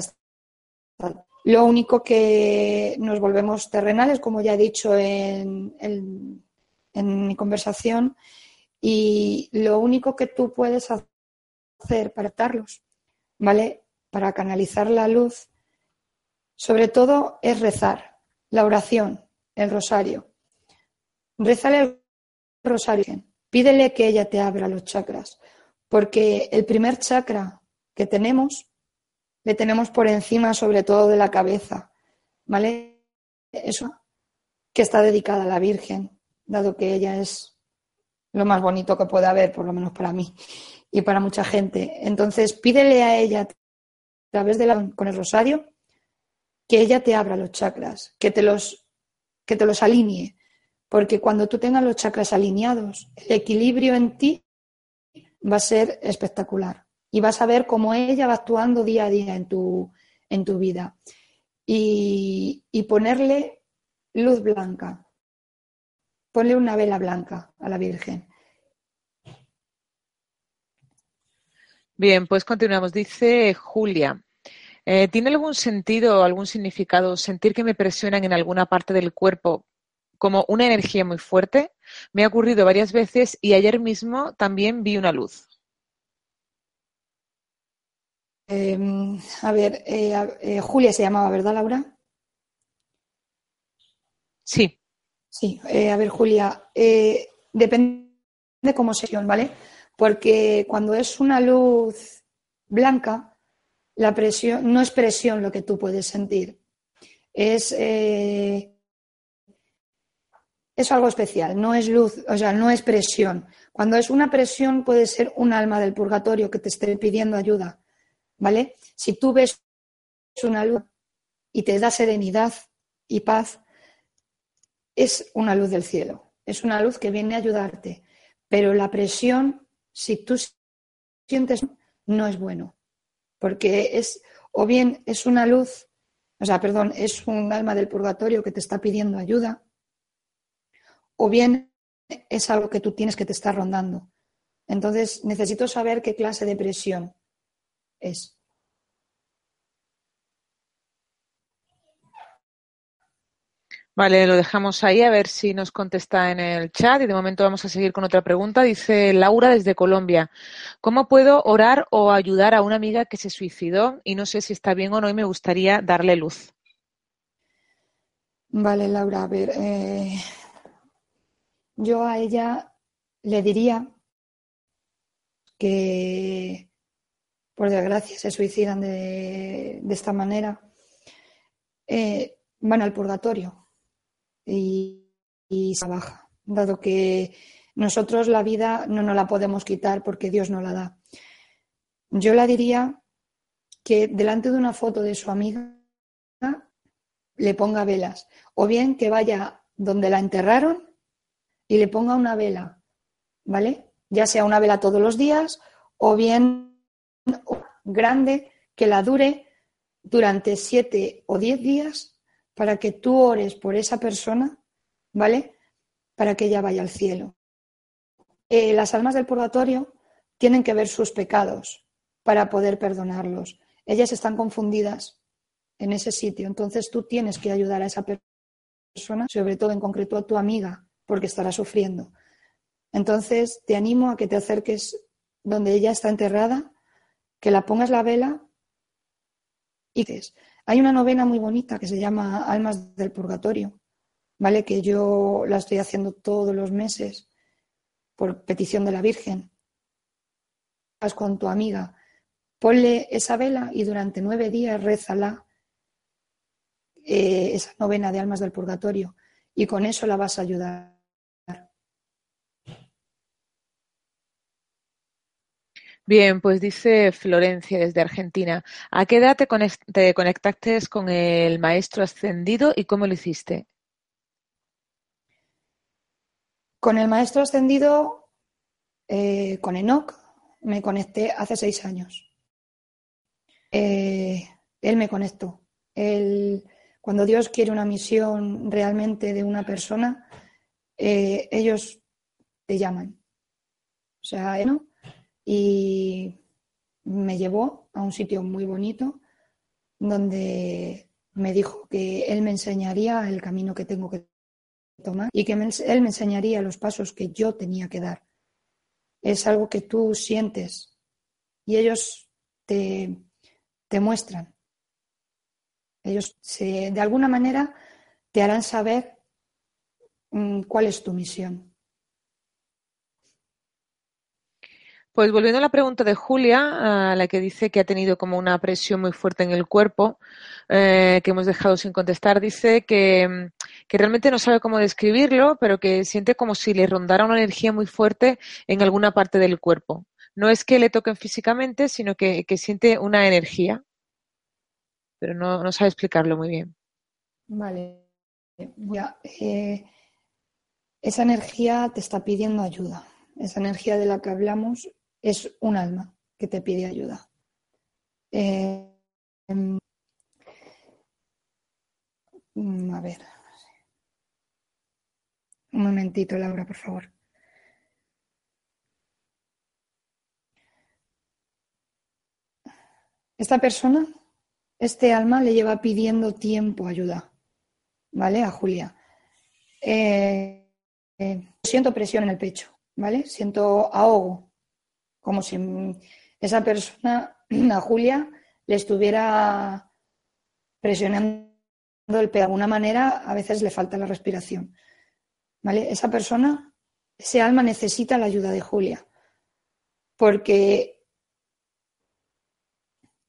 Lo único que nos volvemos terrenales, como ya he dicho en, en mi conversación, y lo único que tú puedes hacer para darlos, ¿vale? Para canalizar la luz, sobre todo es rezar, la oración, el rosario. Rézale el rosario, pídele que ella te abra los chakras, porque el primer chakra que tenemos, le tenemos por encima sobre todo de la cabeza, ¿vale? Eso que está dedicada a la Virgen, dado que ella es lo más bonito que puede haber, por lo menos para mí y para mucha gente. Entonces, pídele a ella a través de la, con el rosario que ella te abra los chakras, que te los, que te los alinee, porque cuando tú tengas los chakras alineados, el equilibrio en ti va a ser espectacular y vas a ver cómo ella va actuando día a día en tu, en tu vida. Y, y ponerle luz blanca, ponle una vela blanca a la Virgen. Bien, pues continuamos. Dice Julia, eh, ¿Tiene algún sentido algún significado sentir que me presionan en alguna parte del cuerpo como una energía muy fuerte? Me ha ocurrido varias veces y ayer mismo también vi una luz. Em, a ver, eh, eh, Julia se llamaba, ¿verdad, Laura? Sí. Sí, a ver, Julia, depende de cómo se ¿vale? Porque cuando es una luz blanca, la presión no es presión lo que tú puedes sentir, es, eh, es algo especial, no es luz, o sea, no es presión. Cuando es una presión puede ser un alma del purgatorio que te esté pidiendo ayuda, ¿vale? Si tú ves una luz y te da serenidad y paz, es una luz del cielo, es una luz que viene a ayudarte, pero la presión, si tú sientes, no es bueno porque es o bien es una luz, o sea, perdón, es un alma del purgatorio que te está pidiendo ayuda, o bien es algo que tú tienes que te está rondando. Entonces, necesito saber qué clase de presión es. Vale, lo dejamos ahí a ver si nos contesta en el chat y de momento vamos a seguir con otra pregunta. Dice Laura desde Colombia, ¿cómo puedo orar o ayudar a una amiga que se suicidó y no sé si está bien o no y me gustaría darle luz? Vale, Laura, a ver, eh, yo a ella le diría que, por desgracia, se suicidan de, esta manera, eh, van al purgatorio y, se baja, dado que nosotros la vida no nos la podemos quitar porque Dios no la da. Yo la diría que delante de una foto de su amiga le ponga velas, o bien que vaya donde la enterraron y le ponga una vela, ¿vale? Ya sea una vela todos los días o bien grande que la dure durante siete o diez días para que tú ores por esa persona, ¿vale? Para que ella vaya al cielo. Eh, las almas del purgatorio tienen que ver sus pecados para poder perdonarlos. Ellas están confundidas en ese sitio, entonces tú tienes que ayudar a esa persona, sobre todo en concreto a tu amiga, porque estará sufriendo. Entonces te animo a que te acerques donde ella está enterrada, que la pongas la vela y hay una novena muy bonita que se llama Almas del Purgatorio, ¿vale? Que yo la estoy haciendo todos los meses por petición de la Virgen. Vas con tu amiga, ponle esa vela y durante nueve días rézala eh, esa novena de Almas del Purgatorio y con eso la vas a ayudar. Bien, pues dice Florencia desde Argentina. ¿A qué edad te, conectaste con el maestro ascendido y cómo lo hiciste? Con el maestro ascendido, eh, con Enoch, me conecté hace seis años. Eh, él me conectó. cuando Dios quiere una misión realmente de una persona, eh, ellos te llaman. O sea, ¿no? Y me llevó a un sitio muy bonito donde me dijo que él me enseñaría el camino que tengo que tomar y que él me enseñaría los pasos que yo tenía que dar. Es algo que tú sientes y ellos te, te muestran. Ellos de alguna manera te harán saber mm, cuál es tu misión. Pues volviendo a la pregunta de Julia, a la que dice que ha tenido como una presión muy fuerte en el cuerpo, eh, que hemos dejado sin contestar, dice que, realmente no sabe cómo describirlo, pero que siente como si le rondara una energía muy fuerte en alguna parte del cuerpo. No es que le toquen físicamente, sino que, siente una energía, pero no, sabe explicarlo muy bien. Vale. Eh, esa energía te está pidiendo ayuda. Esa energía de la que hablamos es un alma que te pide ayuda. Eh, em, a ver. Un momentito, Laura, por favor. Esta persona, este alma le lleva pidiendo tiempo ayuda, ¿vale? A Julia. Eh, eh, siento presión en el pecho, ¿vale? Siento ahogo, como si esa persona, a Julia, le estuviera presionando el pecho. De alguna manera, a veces le falta la respiración. ¿Vale? Esa persona, ese alma necesita la ayuda de Julia. Porque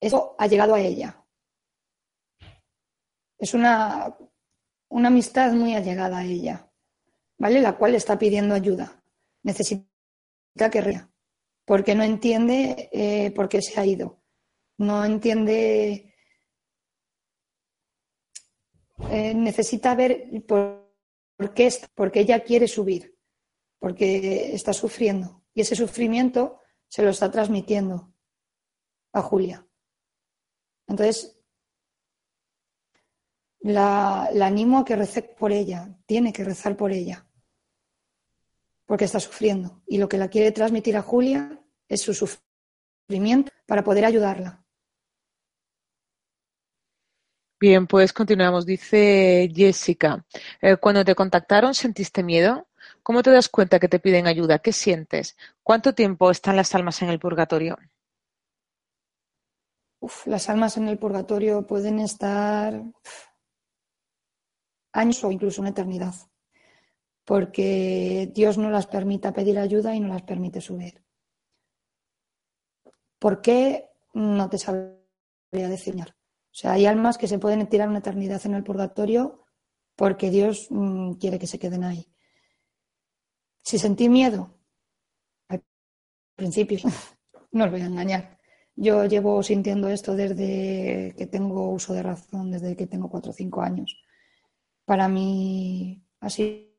eso ha llegado a ella. Es una, una amistad muy allegada a ella, ¿vale? La cual está pidiendo ayuda. Necesita que rea porque no entiende eh, por qué se ha ido. No entiende, eh, necesita ver por, qué porque ella quiere subir, porque está sufriendo y ese sufrimiento se lo está transmitiendo a Julia. Entonces, la, la animo a que rece por ella, tiene que rezar por ella porque está sufriendo. Y lo que la quiere transmitir a Julia es su sufrimiento para poder ayudarla. Bien, pues continuamos. Dice Jessica, eh, cuando te contactaron, ¿sentiste miedo? ¿Cómo te das cuenta que te piden ayuda? ¿Qué sientes? ¿Cuánto tiempo están las almas en el purgatorio? Uf, las almas en el purgatorio pueden estar años o incluso una eternidad, porque Dios no las permite pedir ayuda y no las permite subir. ¿Por qué? No te sabría decir. O sea, hay almas que se pueden tirar una eternidad en el purgatorio porque Dios mm, quiere que se queden ahí. Si sentí miedo, al principio, no os voy a engañar. Yo llevo sintiendo esto desde que tengo uso de razón, desde que tengo cuatro o cinco años. Para mí ha sido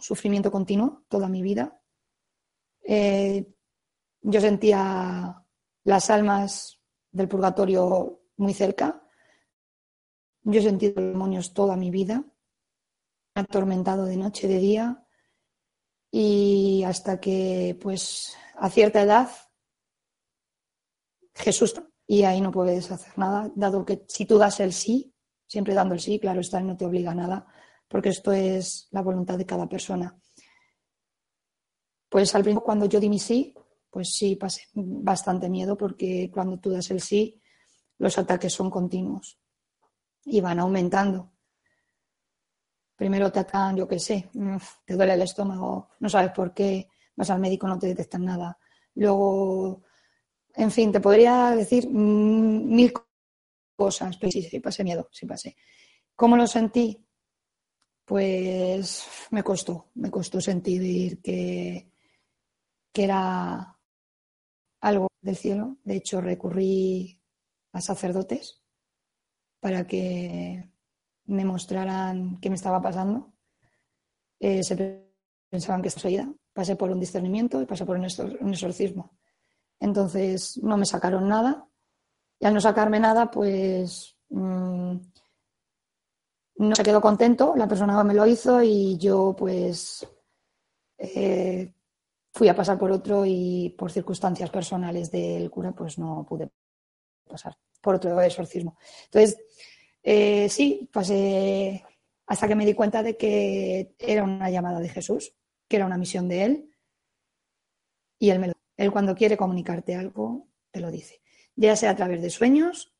sufrimiento continuo toda mi vida. Eh, yo sentía las almas del purgatorio muy cerca. Yo he sentido demonios toda mi vida, atormentado de noche, de día, y hasta que, pues, a cierta edad, Jesús, y ahí no puedes hacer nada, dado que si tú das el sí, siempre dando el sí, claro está, no te obliga a nada, porque esto es la voluntad de cada persona. Pues al principio, cuando yo di mi sí, pues sí, pasé bastante miedo, porque cuando tú das el sí, los ataques son continuos y van aumentando. Primero te atacan, yo qué sé, te duele el estómago, no sabes por qué, vas al médico, no te detectan nada. Luego, en fin, te podría decir mil cosas, pero sí, sí, pasé miedo, sí pasé. ¿Cómo lo sentí? Pues me costó, me costó sentir que, que era algo del cielo. De hecho, recurrí a sacerdotes para que me mostraran qué me estaba pasando. Eh, se pensaban que estaba poseída. Pasé por un discernimiento y pasé por un exorcismo. Entonces no me sacaron nada. Y al no sacarme nada, pues mmm, no se quedó contento. La persona me lo hizo y yo, pues, eh, fui a pasar por otro y por circunstancias personales del cura, pues no pude pasar por otro exorcismo. Entonces, eh, sí, pasé hasta que me di cuenta de que era una llamada de Jesús, que era una misión de Él, y Él, me lo, él cuando quiere comunicarte algo, te lo dice, ya sea a través de sueños,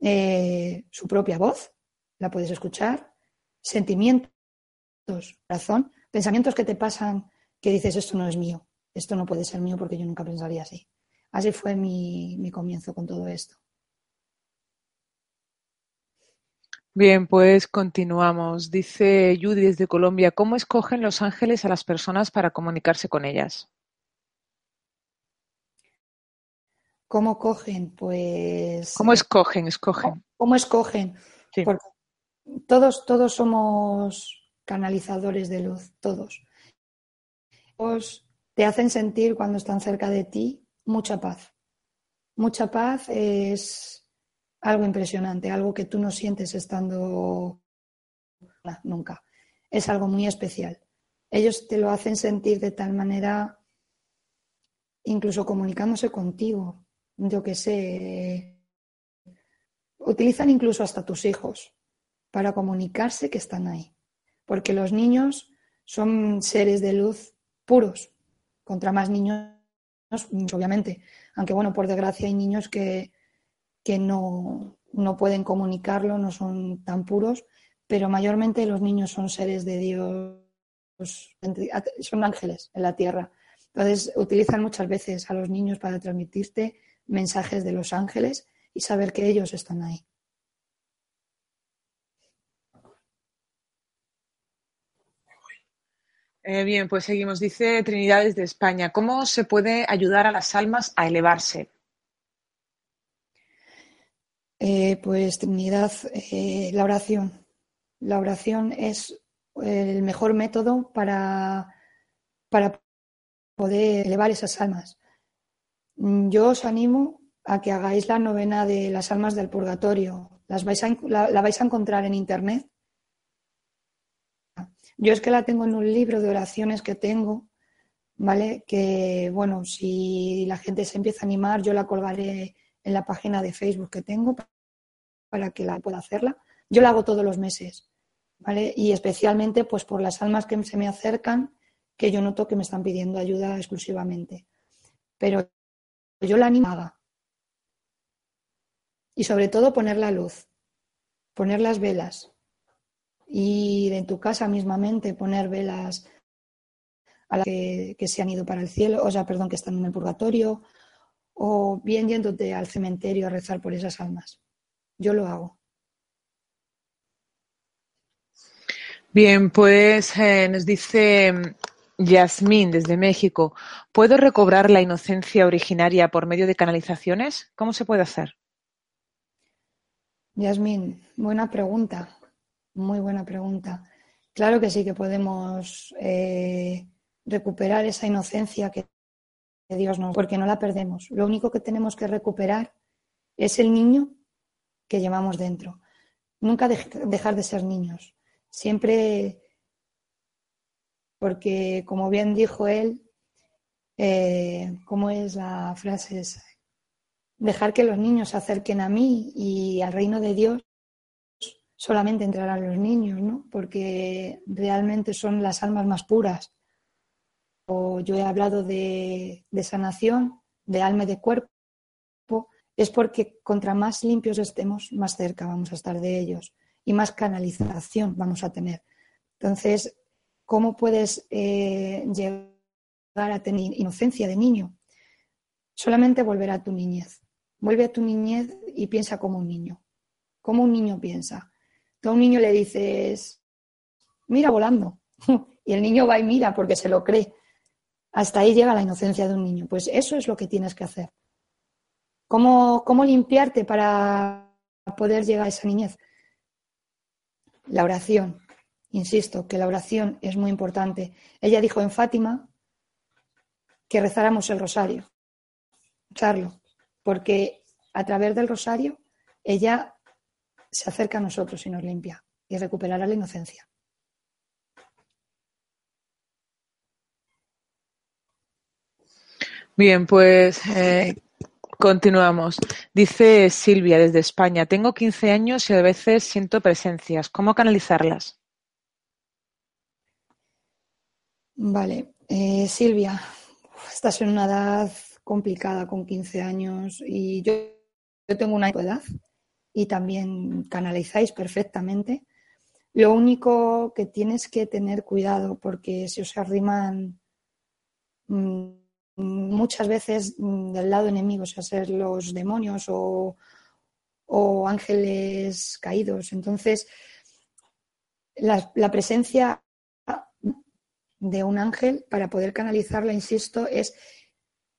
eh, su propia voz, la puedes escuchar, sentimientos, razón, pensamientos que te pasan que dices, esto no es mío, esto no puede ser mío porque yo nunca pensaría así. Así fue mi comienzo con todo esto. Bien, pues continuamos. Dice Judy desde Colombia, ¿cómo escogen los ángeles a las personas para comunicarse con ellas? ¿Cómo cogen? Pues. ¿Cómo escogen? Escogen. ¿Cómo escogen? Porque todos, todos somos canalizadores de luz, todos. te hacen sentir cuando están cerca de ti mucha paz. Mucha paz es algo impresionante, algo que tú no sientes estando nunca. Es algo muy especial. Ellos te lo hacen sentir de tal manera, incluso comunicándose contigo, yo que sé, utilizan incluso hasta tus hijos para comunicarse que están ahí, porque los niños son seres de luz puros, contra más niños, obviamente, aunque bueno, por desgracia hay niños que, que no, pueden comunicarlo, no son tan puros, pero mayormente los niños son seres de Dios, son ángeles en la tierra. Entonces utilizan muchas veces a los niños para transmitirte mensajes de los ángeles y saber que ellos están ahí. Eh, bien, pues seguimos. Dice Trinidades de España, ¿cómo se puede ayudar a las almas a elevarse? Eh, pues Trinidad, eh, la oración. La oración es el mejor método para, para poder elevar esas almas. Yo os animo a que hagáis la novena de las almas del purgatorio. Las vais la, la vais a encontrar en internet. Yo es que la tengo en un libro de oraciones que tengo, ¿vale? Que, bueno, si la gente se empieza a animar, yo la colgaré en la página de Facebook que tengo para que la pueda hacerla. Yo la hago todos los meses, ¿vale? Y especialmente pues por las almas que se me acercan, que yo noto que me están pidiendo ayuda exclusivamente. Pero yo la animo haga. Y sobre todo poner la luz, poner las velas. Y en tu casa mismamente poner velas a las que, que se han ido para el cielo, o sea, perdón, que están en el purgatorio, o bien yéndote al cementerio a rezar por esas almas. Yo lo hago. Bien, pues eh, nos dice mm, Yasmín desde México, ¿puedo recobrar la inocencia originaria por medio de canalizaciones? ¿Cómo se puede hacer? Yasmín, buena pregunta, muy buena pregunta. Claro que sí que podemos eh, recuperar esa inocencia que Dios nos, porque no la perdemos. Lo único que tenemos que recuperar es el niño que llevamos dentro. Nunca dejar de ser niños. Siempre, porque como bien dijo él, eh, ¿cómo es la frase esa? Dejar que los niños se acerquen a mí y al reino de Dios solamente entrarán los niños, ¿no? Porque realmente son las almas más puras yo he hablado de, sanación de alma y de cuerpo, es porque contra más limpios estemos, más cerca vamos a estar de ellos y más canalización vamos a tener. Entonces, ¿cómo puedes eh, llegar a tener inocencia de niño? Solamente volver a tu niñez. Vuelve a tu niñez y piensa como un niño. Como un niño piensa. A un niño le dices, mira volando. Y el niño va y mira porque se lo cree. Hasta ahí llega la inocencia de un niño. Pues eso es lo que tienes que hacer. ¿Cómo, cómo limpiarte para poder llegar a esa niñez? La oración. Insisto, que la oración es muy importante. Ella dijo en Fátima que rezáramos el rosario, usarlo, porque a través del rosario ella se acerca a nosotros y nos limpia y recuperará la inocencia. Bien, pues eh, continuamos. Dice Silvia desde España, tengo 15 años y a veces siento presencias. ¿Cómo canalizarlas? Vale, eh, Silvia, estás en una edad complicada con 15 años y yo, yo tengo una edad y también canalizáis perfectamente. Lo único que tienes que tener cuidado porque si os arriman mm, muchas veces mm, del lado enemigo, o sea, ser los demonios o, ángeles caídos. Entonces, la, la, presencia de un ángel, para poder canalizarla, insisto, es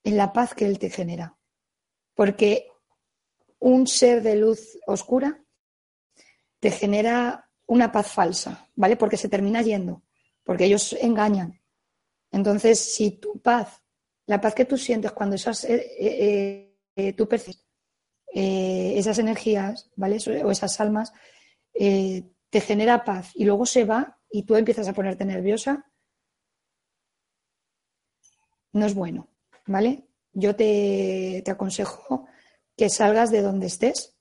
en la paz que él te genera. Porque un ser de luz oscura te genera una paz falsa, ¿vale? Porque se termina yendo, porque ellos engañan. Entonces, si tu paz la paz que tú sientes cuando esas, eh, eh, eh, tú percibes esas energías, ¿vale? O esas almas, te genera paz y luego se va y tú empiezas a ponerte nerviosa, no es bueno, ¿vale? Yo te, te aconsejo que salgas de donde estés,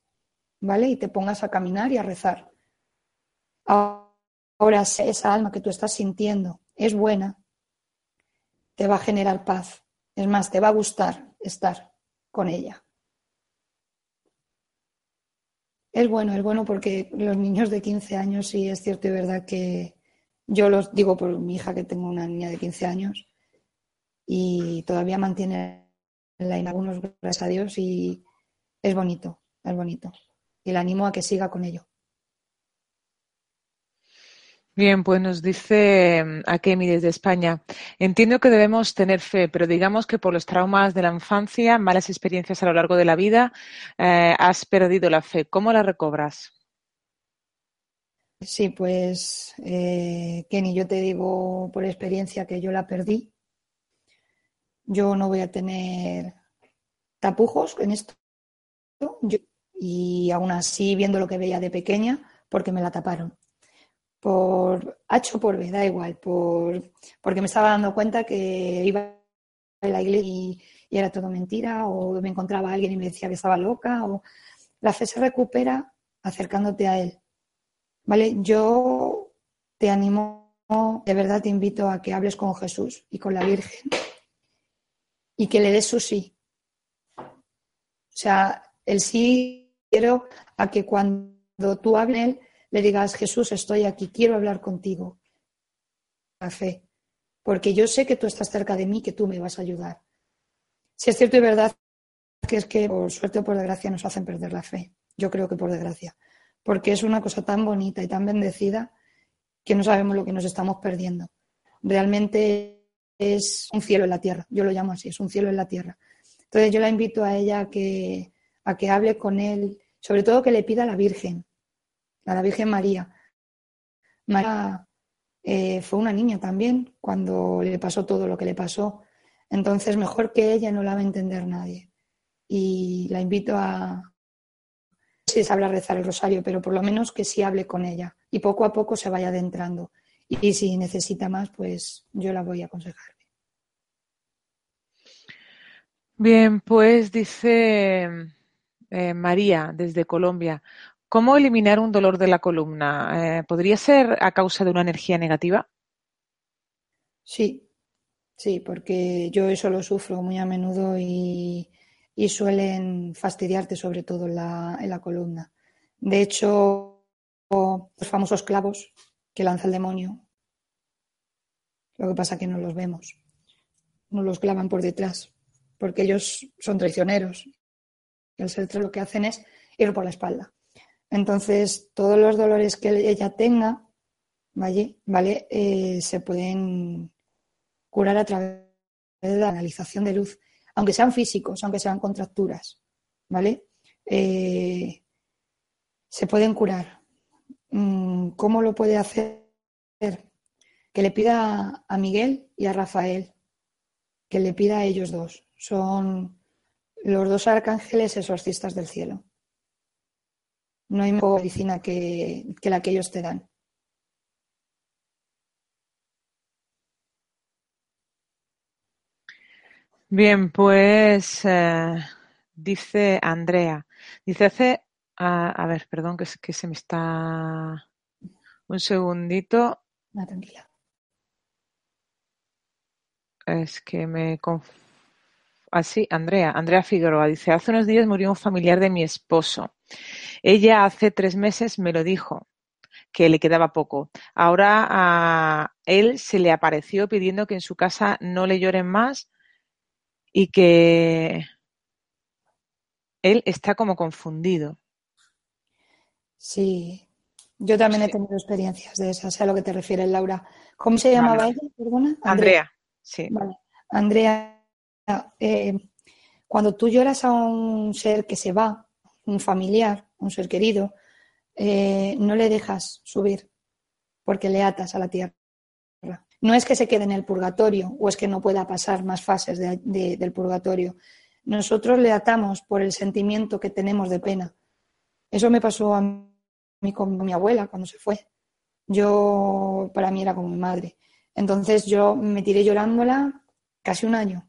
¿vale? Y te pongas a caminar y a rezar. Ahora, esa alma que tú estás sintiendo es buena, te va a generar paz. Es más, te va a gustar estar con ella. Es bueno, es bueno porque los niños de 15 años, sí es cierto y verdad que yo los digo por mi hija que tengo una niña de 15 años y todavía mantiene la en algunos, gracias a Dios, y es bonito, es bonito. Y la animo a que siga con ello. Bien, pues nos dice mm, Akemi desde España. Entiendo que debemos tener fe, pero digamos que por los traumas de la infancia, malas experiencias a lo largo de la vida, eh, has perdido la fe. ¿Cómo la recobras? Sí, pues eh, Kenny, yo te digo por experiencia que yo la perdí. Yo no voy a tener tapujos en esto. Y aún así, viendo lo que veía de pequeña, porque me la taparon por H o por B, da igual, por, porque me estaba dando cuenta que iba a la iglesia y, era todo mentira, o me encontraba alguien y me decía que estaba loca, o la fe se recupera acercándote a Él. ¿Vale? Yo te animo, de verdad te invito a que hables con Jesús y con la Virgen y que le des su sí. O sea, el sí quiero a que cuando tú hables, le digas, Jesús, estoy aquí, quiero hablar contigo. La fe. Porque yo sé que tú estás cerca de mí, que tú me vas a ayudar. Si es cierto y verdad que es que por suerte o por desgracia nos hacen perder la fe. Yo creo que por desgracia. Porque es una cosa tan bonita y tan bendecida que no sabemos lo que nos estamos perdiendo. Realmente es un cielo en la tierra. Yo lo llamo así, es un cielo en la tierra. Entonces yo la invito a ella a que, a que hable con él, sobre todo que le pida a la Virgen, a la Virgen María. María eh, fue una niña también cuando le pasó todo lo que le pasó. Entonces, mejor que ella no la va a entender nadie. Y la invito a, si sabrá rezar el rosario, pero por lo menos que sí hable con ella y poco a poco se vaya adentrando. Y si necesita más, pues yo la voy a aconsejar. Bien, pues dice eh, María desde Colombia, ¿cómo eliminar un dolor de la columna? Eh, ¿Podría ser a causa de una energía negativa? Sí, sí, porque yo eso lo sufro muy a menudo y, suelen fastidiarte sobre todo en la, en la columna. De hecho, los famosos clavos que lanza el demonio, lo que pasa es que no los vemos, no los clavan por detrás, porque ellos son traicioneros. Al ser lo que hacen es ir por la espalda. Entonces, todos los dolores que ella tenga, ¿vale? ¿vale? Eh, se pueden curar a través de la analización de luz, aunque sean físicos, aunque sean contracturas, ¿vale? Eh, se pueden curar. Mm, ¿Cómo lo puede hacer? Que le pida a Miguel y a Rafael, que le pida a ellos dos. Son los dos arcángeles exorcistas del cielo. No hay mejor medicina que, la que ellos te dan. Bien, pues eh, dice Andrea, dice hace, a ver, perdón, que, que se me está un segundito. No, tranquila. Es que me Así, ah, Andrea, Andrea Figueroa dice, hace unos días murió un familiar de mi esposo. Ella hace tres meses me lo dijo, que le quedaba poco. Ahora a él se le apareció pidiendo que en su casa no le lloren más y que él está como confundido. Sí, yo también he tenido experiencias de esas, a lo que te refieres, Laura. ¿Cómo se llamaba ella? Perdona. Andrea. sí. Vale. Andrea, eh, cuando tú lloras a un ser que se va, un familiar, un ser querido, eh, no le dejas subir porque le atas a la tierra. No es que se quede en el purgatorio o es que no pueda pasar más fases del purgatorio. Nosotros le atamos por el sentimiento que tenemos de pena. Eso me pasó a mí con mi abuela cuando se fue. Yo, para mí era como mi madre. Entonces yo me tiré llorándola casi un año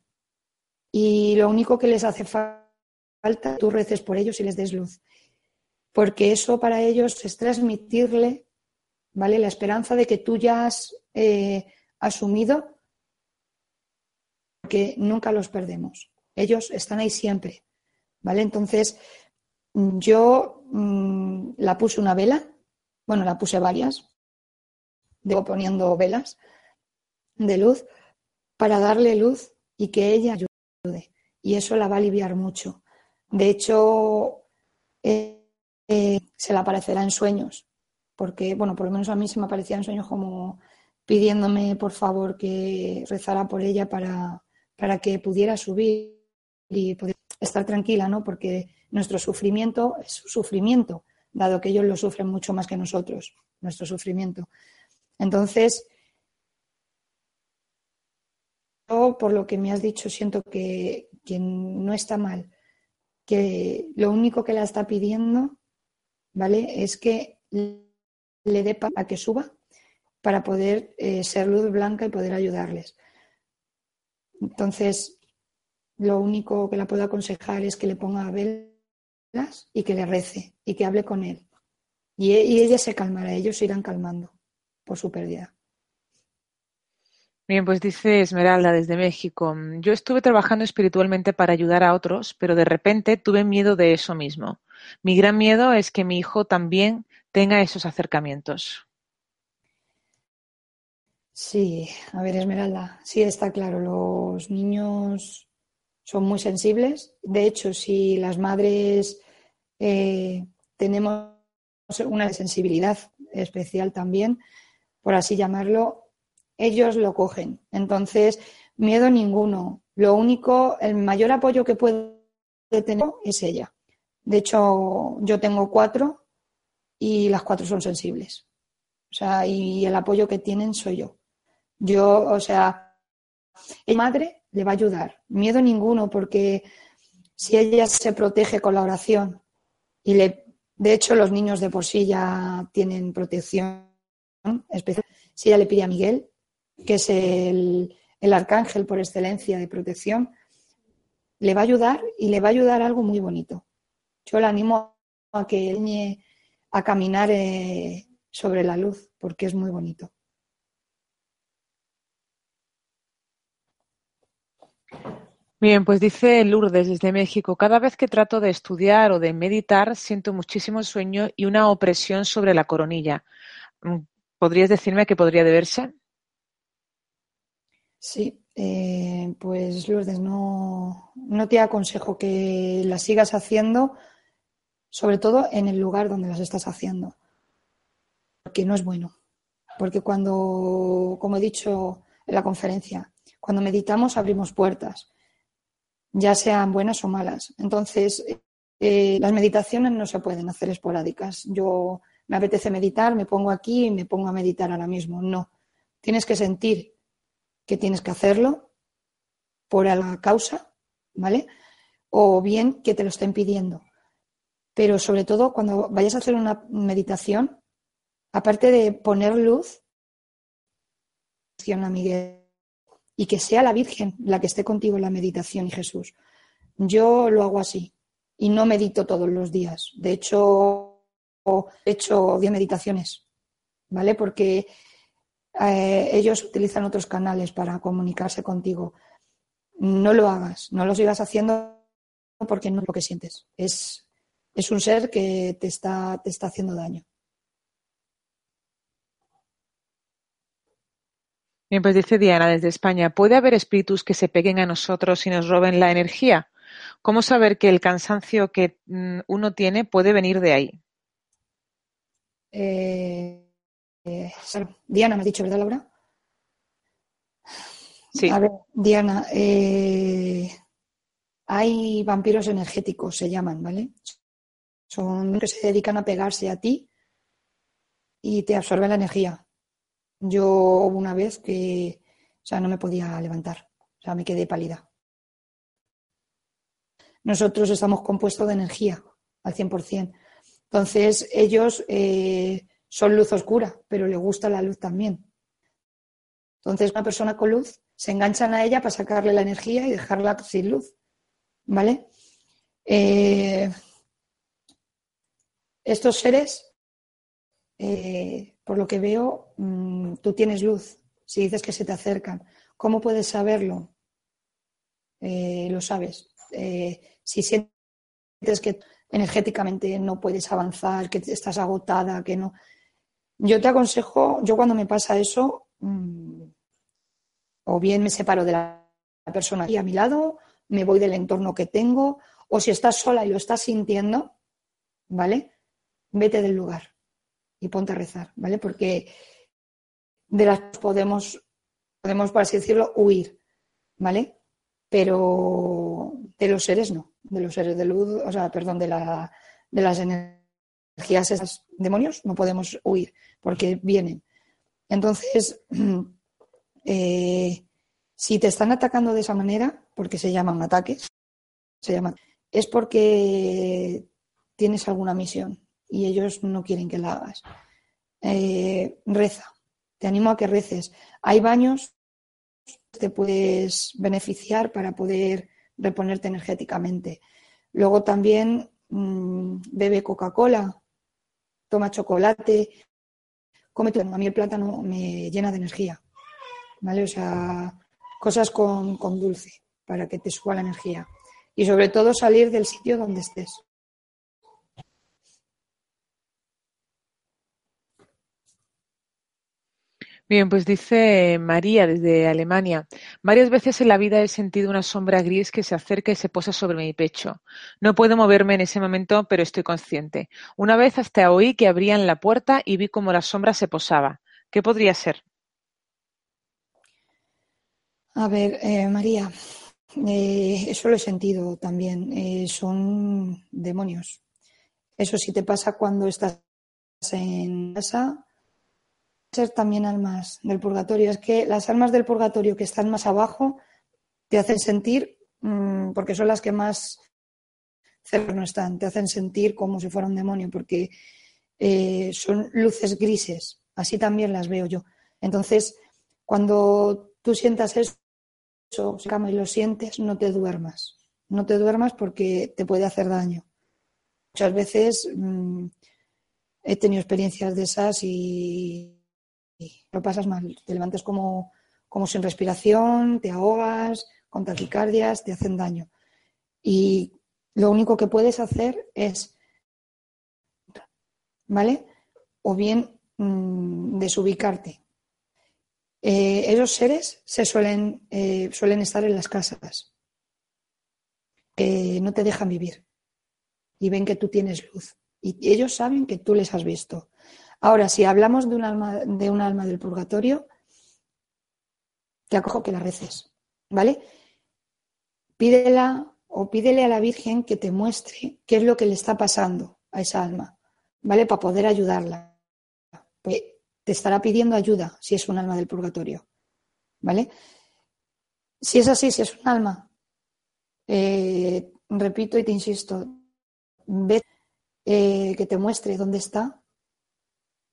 y lo único que les hace falta, tú reces por ellos y les des luz. Porque eso para ellos es transmitirle, ¿vale? La esperanza de que tú ya has eh, asumido que nunca los perdemos. Ellos están ahí siempre, ¿vale? Entonces, yo mm, la puse una vela, bueno, la puse varias, debo poniendo velas de luz para darle luz y que ella y eso la va a aliviar mucho. De hecho, eh, eh, se le aparecerá en sueños, porque, bueno, por lo menos a mí se me aparecía en sueños como pidiéndome, por favor, que rezara por ella para, para que pudiera subir y poder estar tranquila, ¿no? Porque nuestro sufrimiento es su sufrimiento, dado que ellos lo sufren mucho más que nosotros, nuestro sufrimiento. Entonces, por lo que me has dicho, siento que, no está mal, que lo único que la está pidiendo, ¿vale? Es que le dé para que suba para poder eh, ser luz blanca y poder ayudarles. Entonces, lo único que la puedo aconsejar es que le ponga velas y que le rece y que hable con él, Y, y ella se calmará, ellos se irán calmando por su pérdida. Bien, pues dice Esmeralda desde México. Yo estuve trabajando espiritualmente para ayudar a otros, pero de repente tuve miedo de eso mismo. Mi gran miedo es que mi hijo también tenga esos acercamientos. Sí, a ver, Esmeralda, sí está claro, los niños son muy sensibles. De hecho, si las madres eh, tenemos una sensibilidad especial también, por así llamarlo, ellos lo cogen. Entonces, miedo ninguno. Lo único, el mayor apoyo que puede tener es ella. De hecho, yo tengo cuatro y las cuatro son sensibles. O sea, y el apoyo que tienen soy yo. Yo, o sea, el madre le va a ayudar. Miedo ninguno, porque si ella se protege con la oración y le, de hecho, los niños de por sí ya tienen protección especial. Si ella le pide a Miguel, que es el, el arcángel por excelencia de protección, le va a ayudar y le va a ayudar algo muy bonito. Yo le animo a que a caminar eh, sobre la luz, porque es muy bonito. Bien, pues dice Lourdes desde México, cada vez que trato de estudiar o de meditar siento muchísimo sueño y una opresión sobre la coronilla. Mm, ¿Podrías decirme a qué podría deberse? Sí, eh, pues Lourdes, no, no te aconsejo que las sigas haciendo, sobre todo en el lugar donde las estás haciendo, porque no es bueno. Porque cuando, como he dicho en la conferencia, cuando meditamos abrimos puertas, ya sean buenas o malas. Entonces, eh, las meditaciones no se pueden hacer esporádicas. Yo me apetece meditar, me pongo aquí y me pongo a meditar ahora mismo. No. Tienes que sentir que tienes que hacerlo por la causa, ¿vale? O bien que te lo estén pidiendo. Pero sobre todo cuando vayas a hacer una meditación, aparte de poner luz, a Miguel y que sea la Virgen la que esté contigo en la meditación y Jesús. Yo lo hago así y no medito todos los días. De hecho, he hecho 10 meditaciones, ¿vale? Porque eh, ellos utilizan otros canales para comunicarse contigo. No lo hagas, no lo sigas haciendo porque no es lo que sientes. Es, es un ser que te está, te está haciendo daño. Bien, pues dice Diana desde España, ¿puede haber espíritus que se peguen a nosotros y nos roben la energía? ¿Cómo saber que el cansancio que mm, uno tiene puede venir de ahí? Eh, eh, Diana, me has dicho, ¿verdad, Laura? Sí. A ver, Diana, eh, hay vampiros energéticos, se llaman, ¿vale? Son que se dedican a pegarse a ti y te absorben la energía. Yo hubo una vez que, o sea, no me podía levantar, o sea, me quedé pálida. Nosotros estamos compuestos de energía al 100%. Entonces, ellos eh, son luz oscura, pero le gusta la luz también. Entonces, una persona con luz se enganchan a ella para sacarle la energía y dejarla sin luz. ¿Vale? Eh, estos seres eh, por lo que veo, mm, tú tienes luz. Si dices que se te acercan, ¿cómo puedes saberlo? Eh, lo sabes. Si sientes que energéticamente no puedes avanzar, que estás agotada, que no. Yo te aconsejo, yo cuando me pasa eso, mm, o bien me separo de la persona aquí a mi lado, me voy del entorno que tengo, o si estás sola y lo estás sintiendo, ¿vale? Vete del lugar y ponte a rezar, ¿vale? Porque de las podemos, podemos, por así decirlo, huir, ¿vale? Pero de los seres no, de los seres de luz, o sea, perdón, de, la, de las energías, esas demonios, no podemos huir, porque vienen. Entonces, eh, si te están atacando de esa manera, porque se llaman ataques, se llaman, es porque tienes alguna misión, y ellos no quieren que la hagas. Eh, reza, te animo a que reces. Hay baños que te puedes beneficiar para poder reponerte energéticamente. Luego también mm, bebe Coca-Cola, toma chocolate, come A mí el plátano me llena de energía, ¿vale? O sea, cosas con, con dulce para que te suba la energía. Y sobre todo salir del sitio donde estés. Bien, pues dice María desde Alemania. Varias veces en la vida he sentido una sombra gris que se acerca y se posa sobre mi pecho. No puedo moverme en ese momento, pero estoy consciente. Una vez hasta oí que abrían la puerta y vi cómo la sombra se posaba. ¿Qué podría ser? A ver, eh, María, eh, eso lo he sentido también. Eh, son demonios. Eso sí te pasa cuando estás en casa ser también almas del purgatorio. Es que las almas del purgatorio que están más abajo te hacen sentir, mm, porque son las que más cerca están, te hacen sentir como si fuera un demonio, porque eh, son luces grises. Así también las veo yo. Entonces, cuando tú sientas eso, cama y lo sientes, no te duermas. No te duermas porque te puede hacer daño. Muchas veces mm, he tenido experiencias de esas y lo pasas mal. Te levantas como, como sin respiración, te ahogas, con taquicardias, te hacen daño. Y lo único que puedes hacer es, ¿vale? O bien mm, desubicarte. Eh, esos seres se suelen, eh, suelen estar en las casas. no te dejan vivir. Y ven que tú tienes luz. Y ellos saben que tú les has visto. Ahora, si hablamos de un alma, de un alma del purgatorio, te acojo que la reces, ¿vale? Pídela o pídele a la Virgen que te muestre qué es lo que le está pasando a esa alma, ¿vale? Para poder ayudarla. Pues te estará pidiendo ayuda si es un alma del purgatorio, ¿vale? Si es así, si es un alma, eh, repito y te insisto, ve eh, que te muestre dónde está,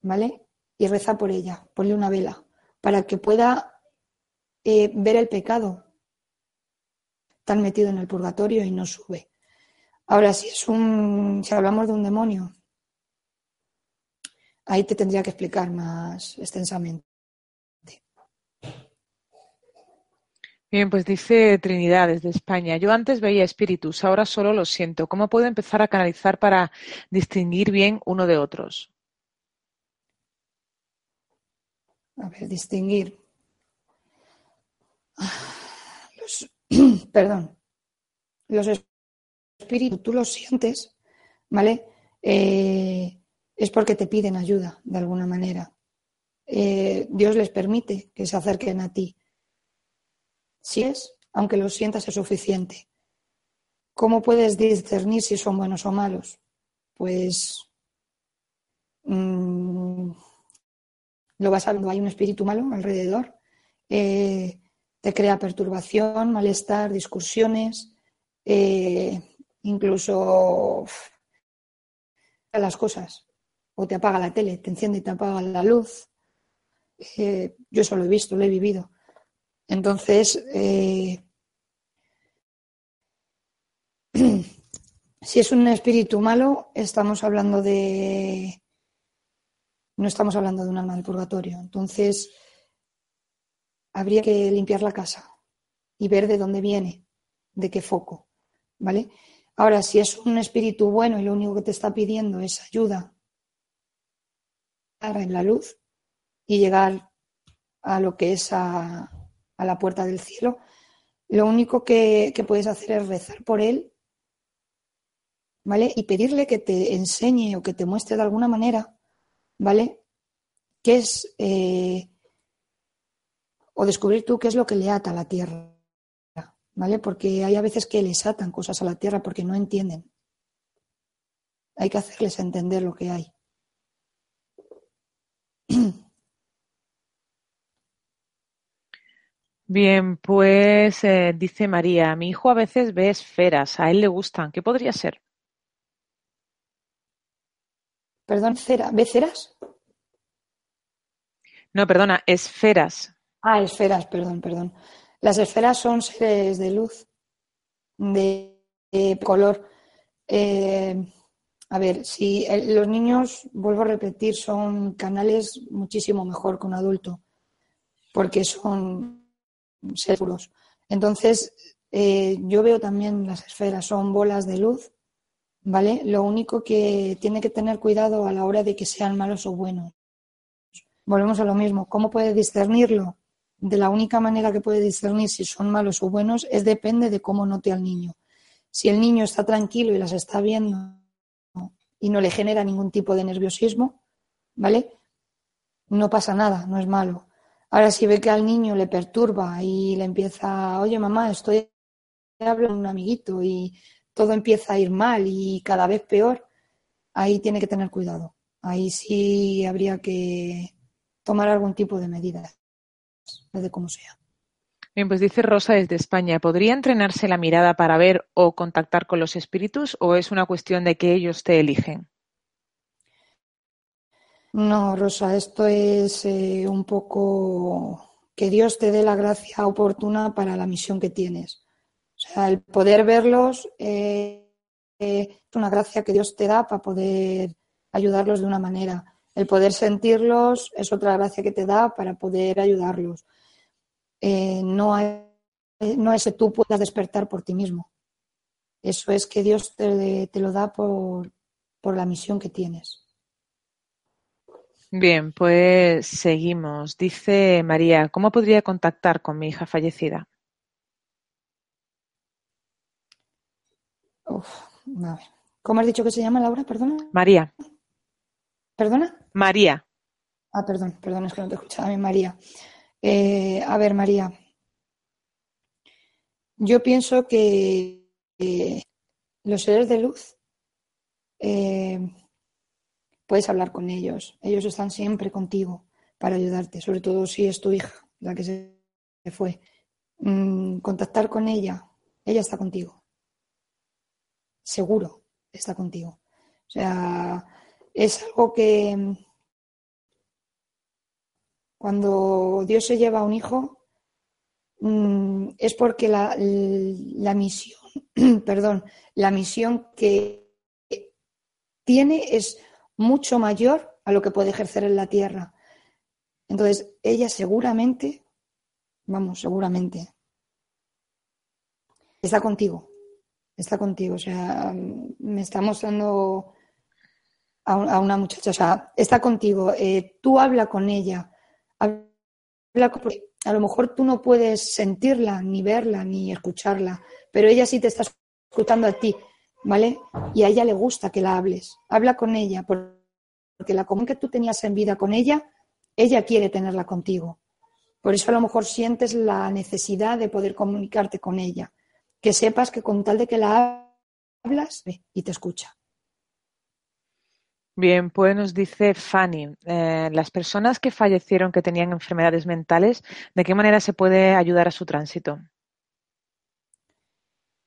¿vale? Y reza por ella, ponle una vela, para que pueda eh, ver el pecado tan metido en el purgatorio y no sube. Ahora, si es un, si hablamos de un demonio, ahí te tendría que explicar más extensamente. Bien, pues dice Trinidad desde España. Yo antes veía espíritus, ahora solo los siento. ¿Cómo puedo empezar a canalizar para distinguir bien uno de otros? A ver, distinguir. Los, perdón. Los espíritus, tú los sientes, ¿vale? Eh, es porque te piden ayuda, de alguna manera. Eh, Dios les permite que se acerquen a ti. Si es, aunque los sientas, es suficiente. ¿Cómo puedes discernir si son buenos o malos? Pues mmm, lo vas viendo, hay un espíritu malo alrededor, eh, te crea perturbación, malestar, discusiones, eh, incluso las cosas, o te apaga la tele, te enciende y te apaga la luz. Eh, yo eso lo he visto, lo he vivido. Entonces, si es un espíritu malo, estamos hablando de no estamos hablando de un alma del purgatorio. Entonces, habría que limpiar la casa y ver de dónde viene, de qué foco, ¿vale? Ahora, si es un espíritu bueno y lo único que te está pidiendo es ayuda en la luz y llegar a lo que es a, la puerta del cielo, lo único que, que puedes hacer es rezar por él, ¿vale? Y pedirle que te enseñe o que te muestre de alguna manera ¿vale? ¿Qué es, eh, o descubrir tú qué es lo que le ata a la tierra, ¿vale? Porque hay a veces que les atan cosas a la tierra porque no entienden. Hay que hacerles entender lo que hay. Bien, pues eh, dice María, mi hijo a veces ve esferas, a él le gustan, ¿qué podría ser? Perdón, cera. ¿Ve ceras? No, perdona, esferas. Ah, esferas, perdón, perdón. Las esferas son seres de luz, de, color. Eh, A ver, si los niños, vuelvo a repetir, son canales muchísimo mejor que un adulto, porque son seguros. Entonces, eh, yo veo también las esferas, son bolas de luz, ¿vale? Lo único que tiene que tener cuidado a la hora de que sean malos o buenos. Volvemos a lo mismo. ¿Cómo puede discernirlo? De la única manera que puede discernir si son malos o buenos es depende de cómo note al niño. Si el niño está tranquilo y las está viendo y no le genera ningún tipo de nerviosismo, ¿vale? No pasa nada, no es malo. Ahora, si ve que al niño le perturba y le empieza, oye mamá, estoy hablando con un amiguito y todo empieza a ir mal y cada vez peor, ahí tiene que tener cuidado. Ahí sí habría que tomar algún tipo de medidas, de cómo sea. Bien, pues dice Rosa desde España, ¿podría entrenarse la mirada para ver o contactar con los espíritus o es una cuestión de que ellos te eligen? No, Rosa, esto es eh, un poco que Dios te dé la gracia oportuna para la misión que tienes. Sea, el poder verlos eh, es una gracia que Dios te da para poder ayudarlos de una manera. El poder sentirlos es otra gracia que te da para poder ayudarlos. Eh, no, es que tú puedas despertar por ti mismo. Eso es que Dios te, lo da por la misión que tienes. Bien, pues seguimos. Dice María, ¿cómo podría contactar con mi hija fallecida? ¿Cómo has dicho que se llama Laura? Perdona. María. ¿Perdona? María. Ah, perdón, perdón, es que no te escuchaba bien, María. Eh, a ver, María. Yo pienso que los seres de luz eh, puedes hablar con ellos. Ellos están siempre contigo para ayudarte, sobre todo si es tu hija la que se fue. Mm, contactar con ella, ella está contigo. Seguro está contigo. O sea, es algo que mm, cuando Dios se lleva a un hijo mm, es porque la, la misión, perdón, la misión que tiene es mucho mayor a lo que puede ejercer en la tierra. Entonces, ella seguramente, vamos, seguramente, está contigo, está contigo. O sea, me está mostrando a, una muchacha, o sea, está contigo, eh, tú habla con ella, habla con, a lo mejor tú no puedes sentirla, ni verla, ni escucharla, pero ella sí te está escuchando a ti, ¿vale? Y a ella le gusta que la hables, habla con ella, porque la común que tú tenías en vida con ella, ella quiere tenerla contigo. Por eso a lo mejor sientes la necesidad de poder comunicarte con ella, que sepas que con tal de que la hablas y te escucha. Bien, pues nos dice Fanny, eh, las personas que fallecieron que tenían enfermedades mentales, ¿de qué manera se puede ayudar a su tránsito?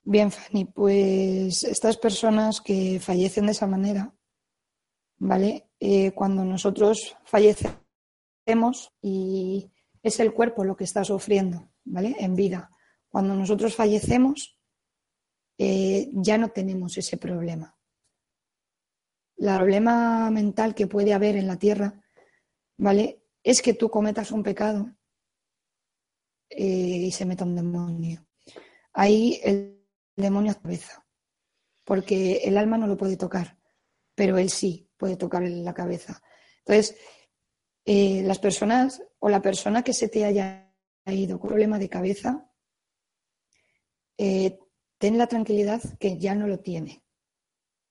Bien, Fanny, pues estas personas que fallecen de esa manera, ¿vale? Eh, cuando nosotros fallecemos y es el cuerpo lo que está sufriendo, ¿vale? En vida. Cuando nosotros fallecemos, eh, ya no tenemos ese problema el problema mental que puede haber en la tierra, ¿vale? Es que tú cometas un pecado eh, y se meta un demonio. Ahí el demonio cabeza, porque el alma no lo puede tocar, pero él sí puede tocar la cabeza. Entonces, eh, las personas o la persona que se te haya ido con problema de cabeza, eh, ten la tranquilidad que ya no lo tiene,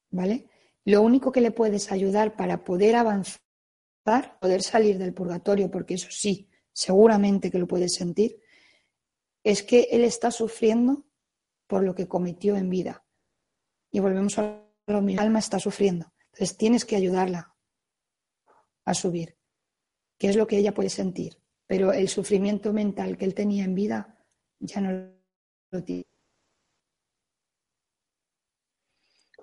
¿vale? Lo único que le puedes ayudar para poder avanzar, poder salir del purgatorio, porque eso sí, seguramente que lo puedes sentir, es que él está sufriendo por lo que cometió en vida. Y volvemos a lo mismo, alma está sufriendo. Entonces tienes que ayudarla a subir, que es lo que ella puede sentir. Pero el sufrimiento mental que él tenía en vida ya no lo tiene.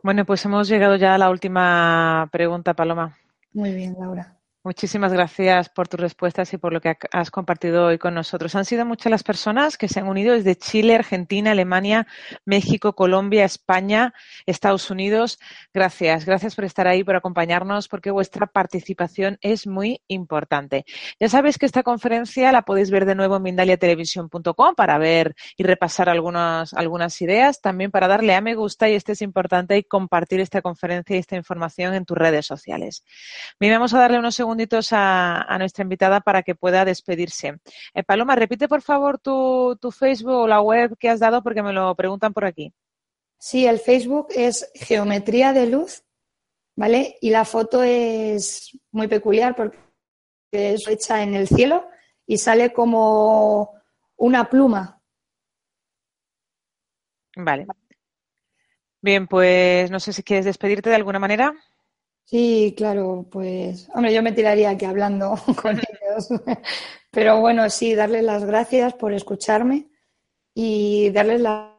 Bueno, pues hemos llegado ya a la última pregunta, Paloma. Muy bien, Laura. Muchísimas gracias por tus respuestas y por lo que has compartido hoy con nosotros. Han sido muchas las personas que se han unido desde Chile, Argentina, Alemania, México, Colombia, España, Estados Unidos. Gracias, gracias por estar ahí, por acompañarnos, porque vuestra participación es muy importante. Ya sabéis que esta conferencia la podéis ver de nuevo en mindaliatelevisión.com para ver y repasar algunas, algunas ideas, también para darle a me gusta y este es importante y compartir esta conferencia y esta información en tus redes sociales. Bien, vamos a darle unos segundos a, nuestra invitada para que pueda despedirse. Eh, Paloma, repite por favor tu, Facebook o la web que has dado porque me lo preguntan por aquí. Sí, el Facebook es Geometría de Luz, ¿vale? Y la foto es muy peculiar porque es hecha en el cielo y sale como una pluma. Vale. Bien, pues no sé si quieres despedirte de alguna manera. Sí, claro, pues, hombre, yo me tiraría aquí hablando con ellos. Pero bueno, sí, darles las gracias por escucharme y darles las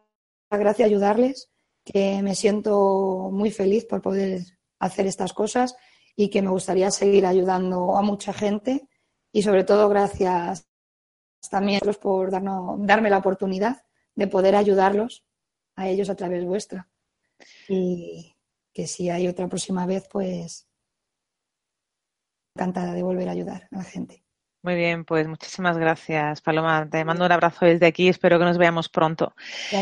gracias, ayudarles, que me siento muy feliz por poder hacer estas cosas y que me gustaría seguir ayudando a mucha gente y sobre todo gracias también por darnos, darme la oportunidad de poder ayudarlos a ellos a través vuestra. Y, que si hay otra próxima vez, pues encantada de volver a ayudar a la gente. Muy bien, pues muchísimas gracias, Paloma. Te mando un abrazo desde aquí. Espero que nos veamos pronto.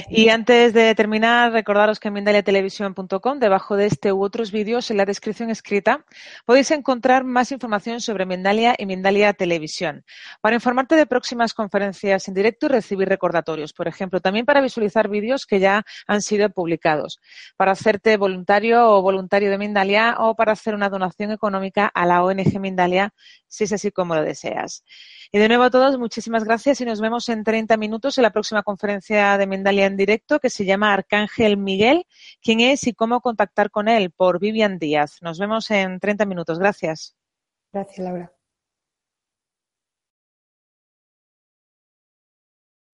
Y antes de terminar, recordaros que en mindaliatelevisión.com, debajo de este u otros vídeos, en la descripción escrita, podéis encontrar más información sobre Mindalia y Mindalia Televisión. Para informarte de próximas conferencias en directo y recibir recordatorios, por ejemplo, también para visualizar vídeos que ya han sido publicados, para hacerte voluntario o voluntario de Mindalia o para hacer una donación económica a la ONG Mindalia, si es así como lo deseas. Y de nuevo a todos, muchísimas gracias y nos vemos en 30 minutos en la próxima conferencia de Mendalia en directo que se llama Arcángel Miguel. ¿Quién es y cómo contactar con él? Por Vivian Díaz. Nos vemos en 30 minutos. Gracias. Gracias, Laura.